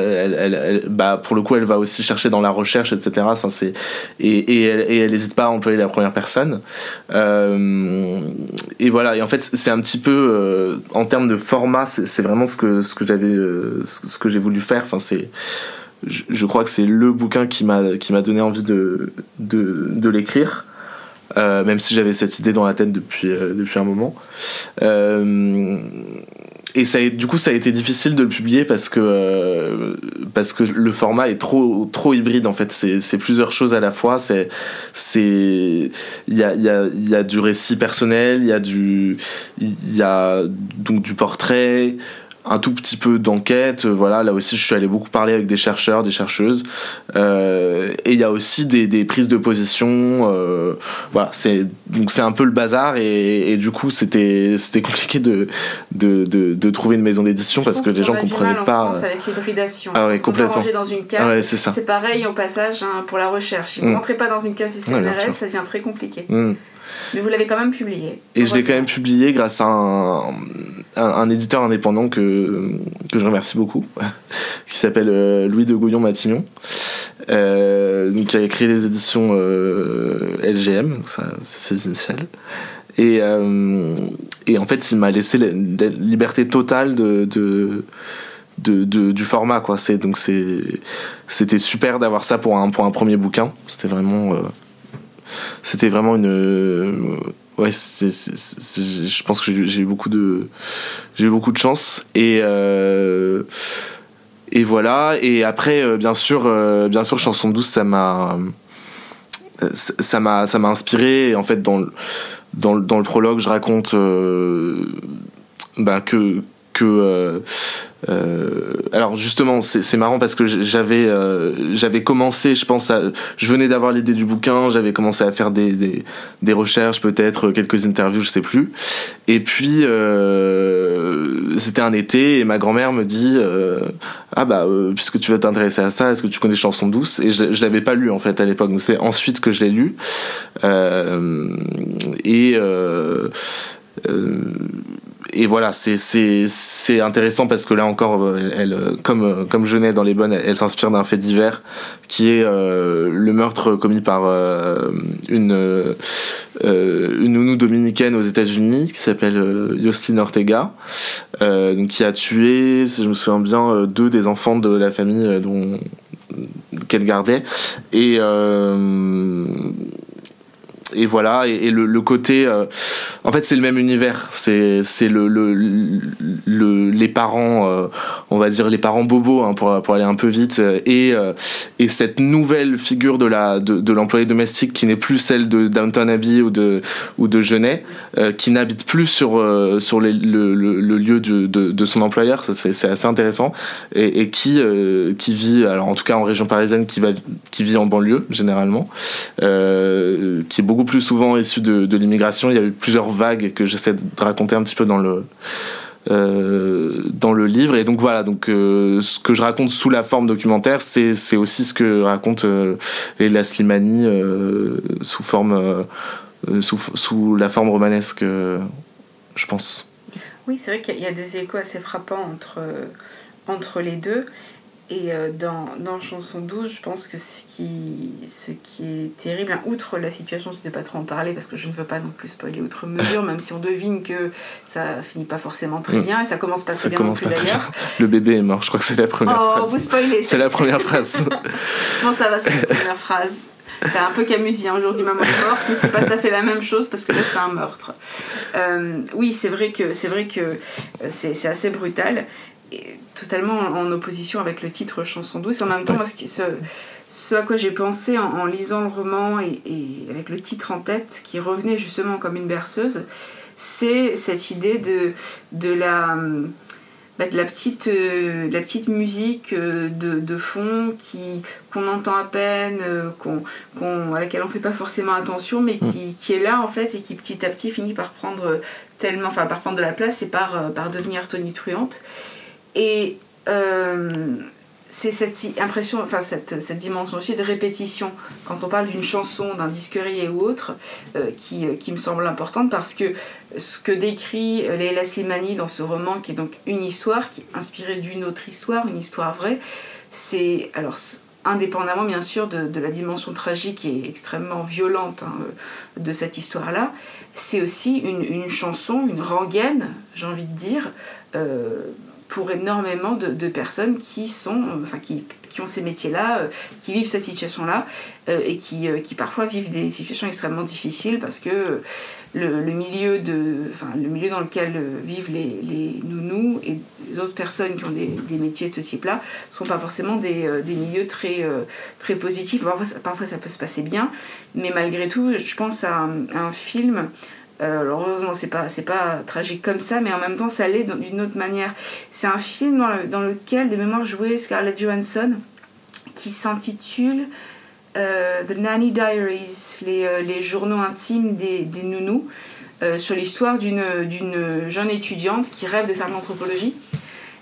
bah pour le coup elle va aussi chercher dans la recherche, etc. Enfin c'est et, elle n'hésite pas à employer la première personne. Euh, et voilà et en fait c'est un petit peu euh, en termes de format c'est vraiment ce que ce que j'avais ce que j'ai voulu faire. Enfin c'est je, crois que c'est le bouquin qui m'a qui m'a donné envie de, de l'écrire. Euh, même si j'avais cette idée dans la tête depuis, euh, depuis un moment. Euh, et ça, du coup, ça a été difficile de le publier parce que, parce que le format est trop, trop hybride en fait. C'est plusieurs choses à la fois. Il y a, y, a, y a du récit personnel, il y a du, y a donc du portrait, un tout petit peu d'enquête. Voilà, là aussi, je suis allé beaucoup parler avec des chercheurs, des chercheuses. Euh, et il y a aussi des, des prises de position. Euh, voilà, c'est donc c'est un peu le bazar et, et du coup, c'était c'était compliqué de, de, de, de trouver une maison d'édition parce que les gens comprenaient pas. En avec l'hybridation. Ah ouais, complètement. dans une case. Ah ouais, c'est ça. C'est pareil au passage hein, pour la recherche. Si vous ne rentrez pas dans une case du CNRS, ça devient très compliqué. Mm. Mais vous l'avez quand même publié. Et je l'ai quand même publié grâce à un, un, éditeur indépendant que, que je remercie beaucoup, qui s'appelle euh, Louis de Gouillon-Matignon, euh, qui a créé les éditions euh, LGM, c'est ses initiales. Et, euh, et en fait, il m'a laissé la, liberté totale de, de de, de, du format quoi c'est donc c'est c'était super d'avoir ça pour un pour un premier bouquin c'était vraiment euh, c'était vraiment une ouais c'est, je pense que j'ai eu beaucoup de j'ai eu beaucoup de chance et euh, et voilà. Et après euh, bien sûr euh, bien sûr chanson douce ça m'a ça m'a ça m'a inspiré. Et en fait dans le, dans, dans le prologue je raconte bah, que que euh, alors justement, c'est marrant parce que j'avais euh, j'avais commencé, je pense, à, je venais d'avoir l'idée du bouquin, j'avais commencé à faire des, des, des recherches, peut-être quelques interviews, je sais plus. Et puis euh, c'était un été et ma grand-mère me dit euh, ah bah euh, puisque tu veux t'intéresser à ça, est-ce que tu connais Chansons douces? Et je, je l'avais pas lu en fait à l'époque, c'est ensuite que je l'ai lu. et et voilà, c'est intéressant parce que là encore, euh, elle, comme euh, comme Genet dans les bonnes, elle, s'inspire d'un fait divers qui est euh, le meurtre commis par une une nounou dominicaine aux États-Unis qui s'appelle Yostin Ortega, donc qui a tué, si je me souviens bien, deux des enfants de la famille dont qu'elle gardait. Et et voilà et, le, côté euh, en fait c'est le même univers. C'est c'est le, le, le, les parents euh, on va dire les parents bobos hein, pour pour aller un peu vite et euh, et cette nouvelle figure de la de, l'employé domestique qui n'est plus celle de Downton Abbey ou de ou de Genet qui n'habite plus sur sur le, lieu de, de, son employeur. C'est c'est assez intéressant. Et, et qui qui vit alors en tout cas en région parisienne qui va qui vit en banlieue généralement qui est beaucoup plus souvent issu de, l'immigration. Il y a eu plusieurs vagues que j'essaie de raconter un petit peu dans le, euh, dans le livre. Et donc voilà, donc euh, ce que je raconte sous la forme documentaire, c'est c'est aussi ce que raconte euh, Slimani euh, sous forme sous, sous la forme romanesque, je pense. Oui, c'est vrai qu'il y a des échos assez frappants entre entre les deux. Et euh, dans, dans Chanson 12, je pense que ce qui, ce qui est terrible, hein, outre la situation, sais pas trop en parler parce que je ne veux pas non plus spoiler outre mesure, même si on devine que ça finit pas forcément très mm. bien et ça commence pas très bien non plus d'ailleurs. Le bébé est mort, je crois que c'est la première oh, phrase. vous spoilez. C'est la première phrase. bon, ça va, c'est la première phrase. C'est un peu camusien aujourd'hui, maman est morte, mais c'est pas tout à fait la même chose parce que là c'est un meurtre. Euh, oui, c'est vrai que c'est vrai que euh, c'est assez brutal totalement en, opposition avec le titre Chanson douce. En même temps, ce, ce, à quoi j'ai pensé en, lisant le roman et, avec le titre en tête, qui revenait justement comme une berceuse, c'est cette idée de, de la bah, de la petite, euh, la petite musique euh, de, de, fond qui qu'on entend à peine, euh, qu'on, à laquelle on fait pas forcément attention, mais qui, mm. qui, est là en fait et qui petit à petit finit par prendre tellement, enfin par prendre de la place et par, par devenir tonitruante. Et euh, c'est cette impression, enfin cette, cette, dimension aussi de répétition. Quand on parle d'une chanson, d'un disque ou autre, euh, qui, qui, me semble importante parce que ce que décrit Leila Slimani dans ce roman, qui est donc une histoire, qui est inspirée d'une autre histoire, une histoire vraie, c'est alors indépendamment bien sûr de, la dimension tragique et extrêmement violente hein, de cette histoire-là, c'est aussi une, une, chanson, une rengaine, j'ai envie de dire, euh, pour énormément de, personnes qui sont, euh, enfin qui, qui ont ces métiers-là, euh, qui vivent cette situation-là euh, et qui, qui, parfois vivent des situations extrêmement difficiles parce que le, milieu, de, enfin, le milieu dans lequel vivent les, nounous et les autres personnes qui ont des, métiers de ce type-là ne sont pas forcément des, des milieux très, très positifs. Parfois, parfois, ça peut se passer bien, mais malgré tout, je pense à un film alors heureusement, c'est pas, c'est pas tragique comme ça, mais en même temps, ça l'est d'une autre manière. C'est un film dans, lequel, de mémoire, jouait Scarlett Johansson, qui s'intitule euh, The Nanny Diaries, les, euh, les journaux intimes des, des nounous, sur l'histoire d'une, d'une jeune étudiante qui rêve de faire de l'anthropologie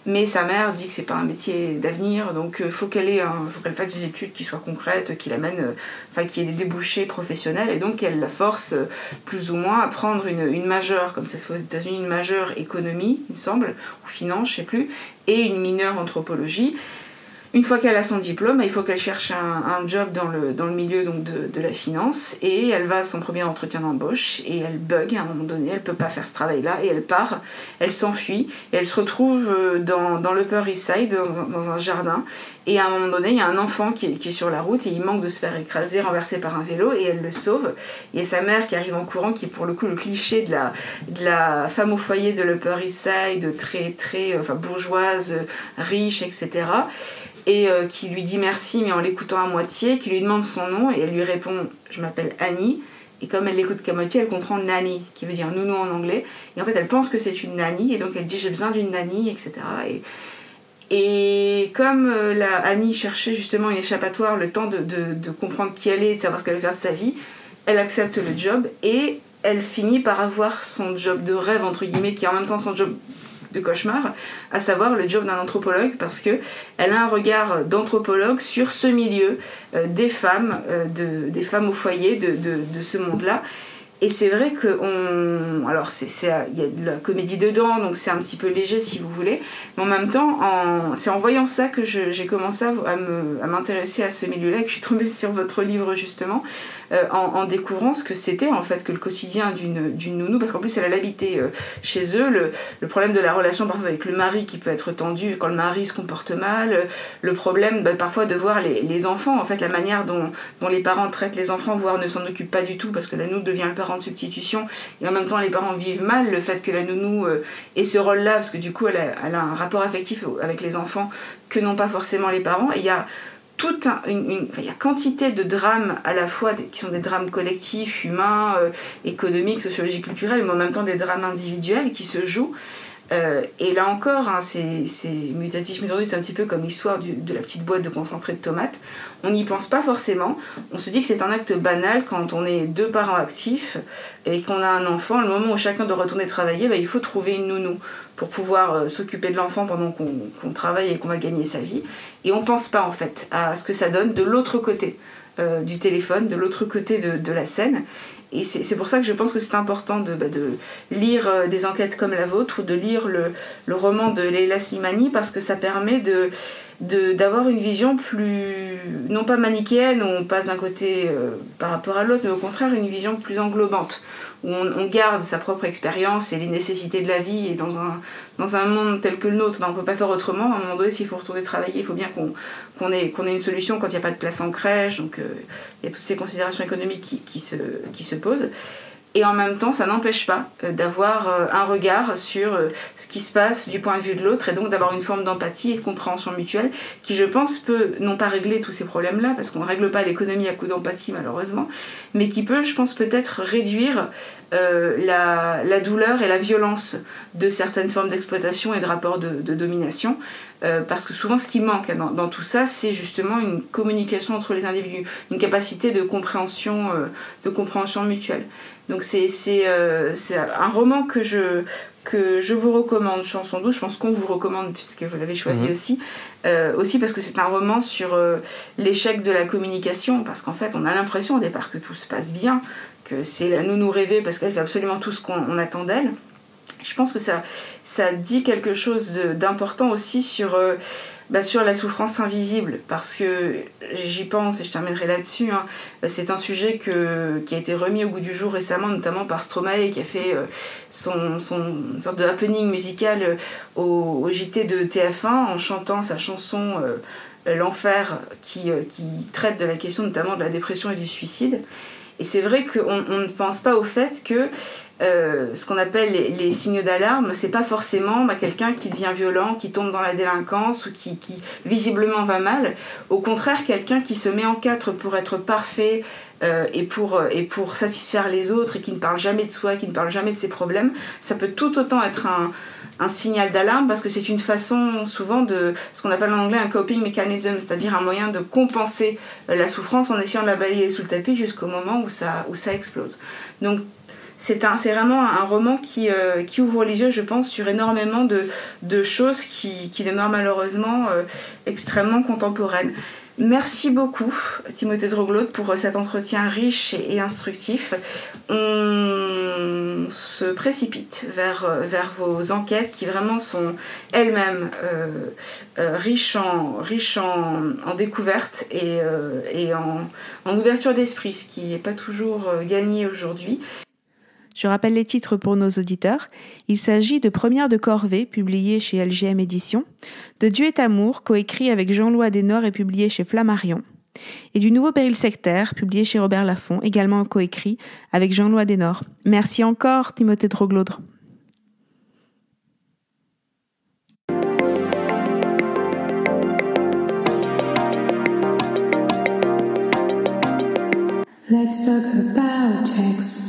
mais sa mère dit que c'est pas un métier d'avenir, donc il euh, faut qu'elle faut qu'elle fasse des études qui soient concrètes, qui l'amènent, euh, enfin qui ait des débouchés professionnels, et donc elle la force euh, plus ou moins à prendre une, une majeure, comme ça se fait aux États-Unis, une majeure économie, il me semble, ou finance, je sais plus, et une mineure anthropologie. Une fois qu'elle a son diplôme, il faut qu'elle cherche un, job dans le, dans le milieu donc de, de, la finance. Et elle va à son premier entretien d'embauche et elle bug à un moment donné, elle peut pas faire ce travail-là et elle part, elle s'enfuit et elle se retrouve euh, dans, dans l'Upper East Side, dans, dans, un jardin. Et à un moment donné, il y a un enfant qui, qui, est sur la route et il manque de se faire écraser, renverser par un vélo et elle le sauve. Et sa mère qui arrive en courant, qui est pour le coup le cliché de la, de la femme au foyer de l'Upper East Side, très, très enfin, bourgeoise, riche, etc et euh, qui lui dit merci mais en l'écoutant à moitié, qui lui demande son nom et elle lui répond je m'appelle Annie. Et comme elle l'écoute qu'à moitié elle comprend nanny qui veut dire nounou en anglais. Et en fait elle pense que c'est une nanny et donc elle dit j'ai besoin d'une nanny etc et, comme euh, la Annie cherchait justement une échappatoire le temps de, comprendre qui elle est de savoir ce qu'elle veut faire de sa vie elle accepte le job et elle finit par avoir son job de rêve entre guillemets qui est en même temps son job de cauchemar, à savoir le job d'un anthropologue, parce que elle a un regard d'anthropologue sur ce milieu euh, des femmes, euh, de, des femmes au foyer de ce monde-là. Et c'est vrai que on, alors c'est, il y a de la comédie dedans, donc c'est un petit peu léger si vous voulez, mais en même temps, c'est en voyant ça que j'ai commencé à, m'intéresser à ce milieu-là, que je suis tombée sur votre livre justement, euh, en, découvrant ce que c'était en fait que le quotidien d'une, nounou, parce qu'en plus elle a l'habité euh, chez eux, le, problème de la relation parfois avec le mari qui peut être tendu quand le mari se comporte mal, le problème bah, parfois de voir les, les, enfants, en fait la manière dont, dont les parents traitent les enfants, voire ne s'en occupent pas du tout parce que la nounou devient le parent de substitution et en même temps les parents vivent mal le fait que la nounou euh, ait ce rôle-là parce que du coup elle a, un rapport affectif avec les enfants que n'ont pas forcément les parents il y a toute une, il y a quantité de drames à la fois qui sont des drames collectifs, humains, euh, économiques, sociologiques, culturels, mais en même temps des drames individuels qui se jouent. Euh, et là encore, hein, c'est mutatif c'est un petit peu comme l'histoire de la petite boîte de concentré de tomates. On n'y pense pas forcément. On se dit que c'est un acte banal quand on est deux parents actifs et qu'on a un enfant. Le moment où chacun doit retourner travailler, bah, il faut trouver une nounou pour pouvoir euh, s'occuper de l'enfant pendant qu'on travaille et qu'on va gagner sa vie. Et on pense pas en fait à ce que ça donne de l'autre côté euh, du téléphone, de l'autre côté de, la scène. Et c'est pour ça que je pense que c'est important de, bah, lire euh, des enquêtes comme la vôtre ou de lire le, le roman de Leila Slimani parce que ça permet de d'avoir une vision plus, non pas manichéenne, où on passe d'un côté euh, par rapport à l'autre, mais au contraire une vision plus englobante, où on, garde sa propre expérience et les nécessités de la vie, et dans un, dans un monde tel que le nôtre, ben, on ne peut pas faire autrement, à un moment donné, s'il faut retourner travailler, il faut bien qu'on ait, ait une solution quand il n'y a pas de place en crèche, donc euh, il y a toutes ces considérations économiques qui, qui, se, qui se posent et en même temps ça n'empêche pas euh, d'avoir euh, un regard sur euh, ce qui se passe du point de vue de l'autre et donc d'avoir une forme d'empathie et de compréhension mutuelle qui je pense peut non pas régler tous ces problèmes là parce qu'on ne règle pas l'économie à coup d'empathie malheureusement mais qui peut je pense peut-être réduire la, douleur et la violence de certaines formes d'exploitation et de rapports de domination. Euh, parce que souvent, ce qui manque dans, dans tout ça, c'est justement une communication entre les individus, une capacité de compréhension, euh, de compréhension mutuelle. Donc c'est euh, un roman que je, que je vous recommande, Chanson douce, je pense qu'on vous recommande puisque vous l'avez choisi mhm. aussi, euh, aussi parce que c'est un roman sur euh, l'échec de la communication, parce qu'en fait on a l'impression au départ que tout se passe bien, que c'est la nounou rêvée parce qu'elle fait absolument tout ce qu'on attend d'elle. Je pense que ça, ça dit quelque chose d'important aussi sur euh, bah, sur la souffrance invisible, parce que j'y pense et je terminerai là-dessus. Hein. c'est un sujet que, qui a été remis au goût du jour récemment, notamment par Stromae, qui a fait euh, son, son sorte de happening musical au, JT de TF1 en chantant sa chanson euh, L'Enfer, qui, euh, qui traite de la question notamment de la dépression et du suicide. Et c'est vrai qu'on ne pense pas au fait que euh, ce qu'on appelle les, signaux d'alarme, c'est pas forcément bah, quelqu'un qui devient violent, qui tombe dans la délinquance ou qui, visiblement va mal. Au contraire, quelqu'un qui se met en quatre pour être parfait euh, et, pour, euh, et pour satisfaire les autres et qui ne parle jamais de soi, qui ne parle jamais de ses problèmes, ça peut tout autant être un, un signal d'alarme parce que c'est une façon souvent de ce qu'on appelle en anglais un coping mechanism, c'est-à-dire un moyen de compenser la souffrance en essayant de la balayer sous le tapis jusqu'au moment où ça, où ça explose. Donc c'est vraiment un roman euh, qui, ouvre les yeux, je pense, sur énormément de, choses qui, demeurent malheureusement euh, extrêmement contemporaines. Merci beaucoup, Timothée Droglot, pour cet entretien riche et, instructif. On se précipite vers, vos enquêtes qui vraiment sont elles-mêmes euh, riches, en, en, découvertes et, en, ouverture d'esprit, ce qui n'est pas toujours gagné aujourd'hui. Je rappelle les titres pour nos auditeurs. Il s'agit de Première de Corvée, publié chez LGM Éditions, de Dieu est amour, coécrit avec Jean-Louis Adenor et publié chez Flammarion, et du Nouveau Péril sectaire, publié chez Robert Laffont, également coécrit avec Jean-Louis Adenor. Merci encore, Timothée text.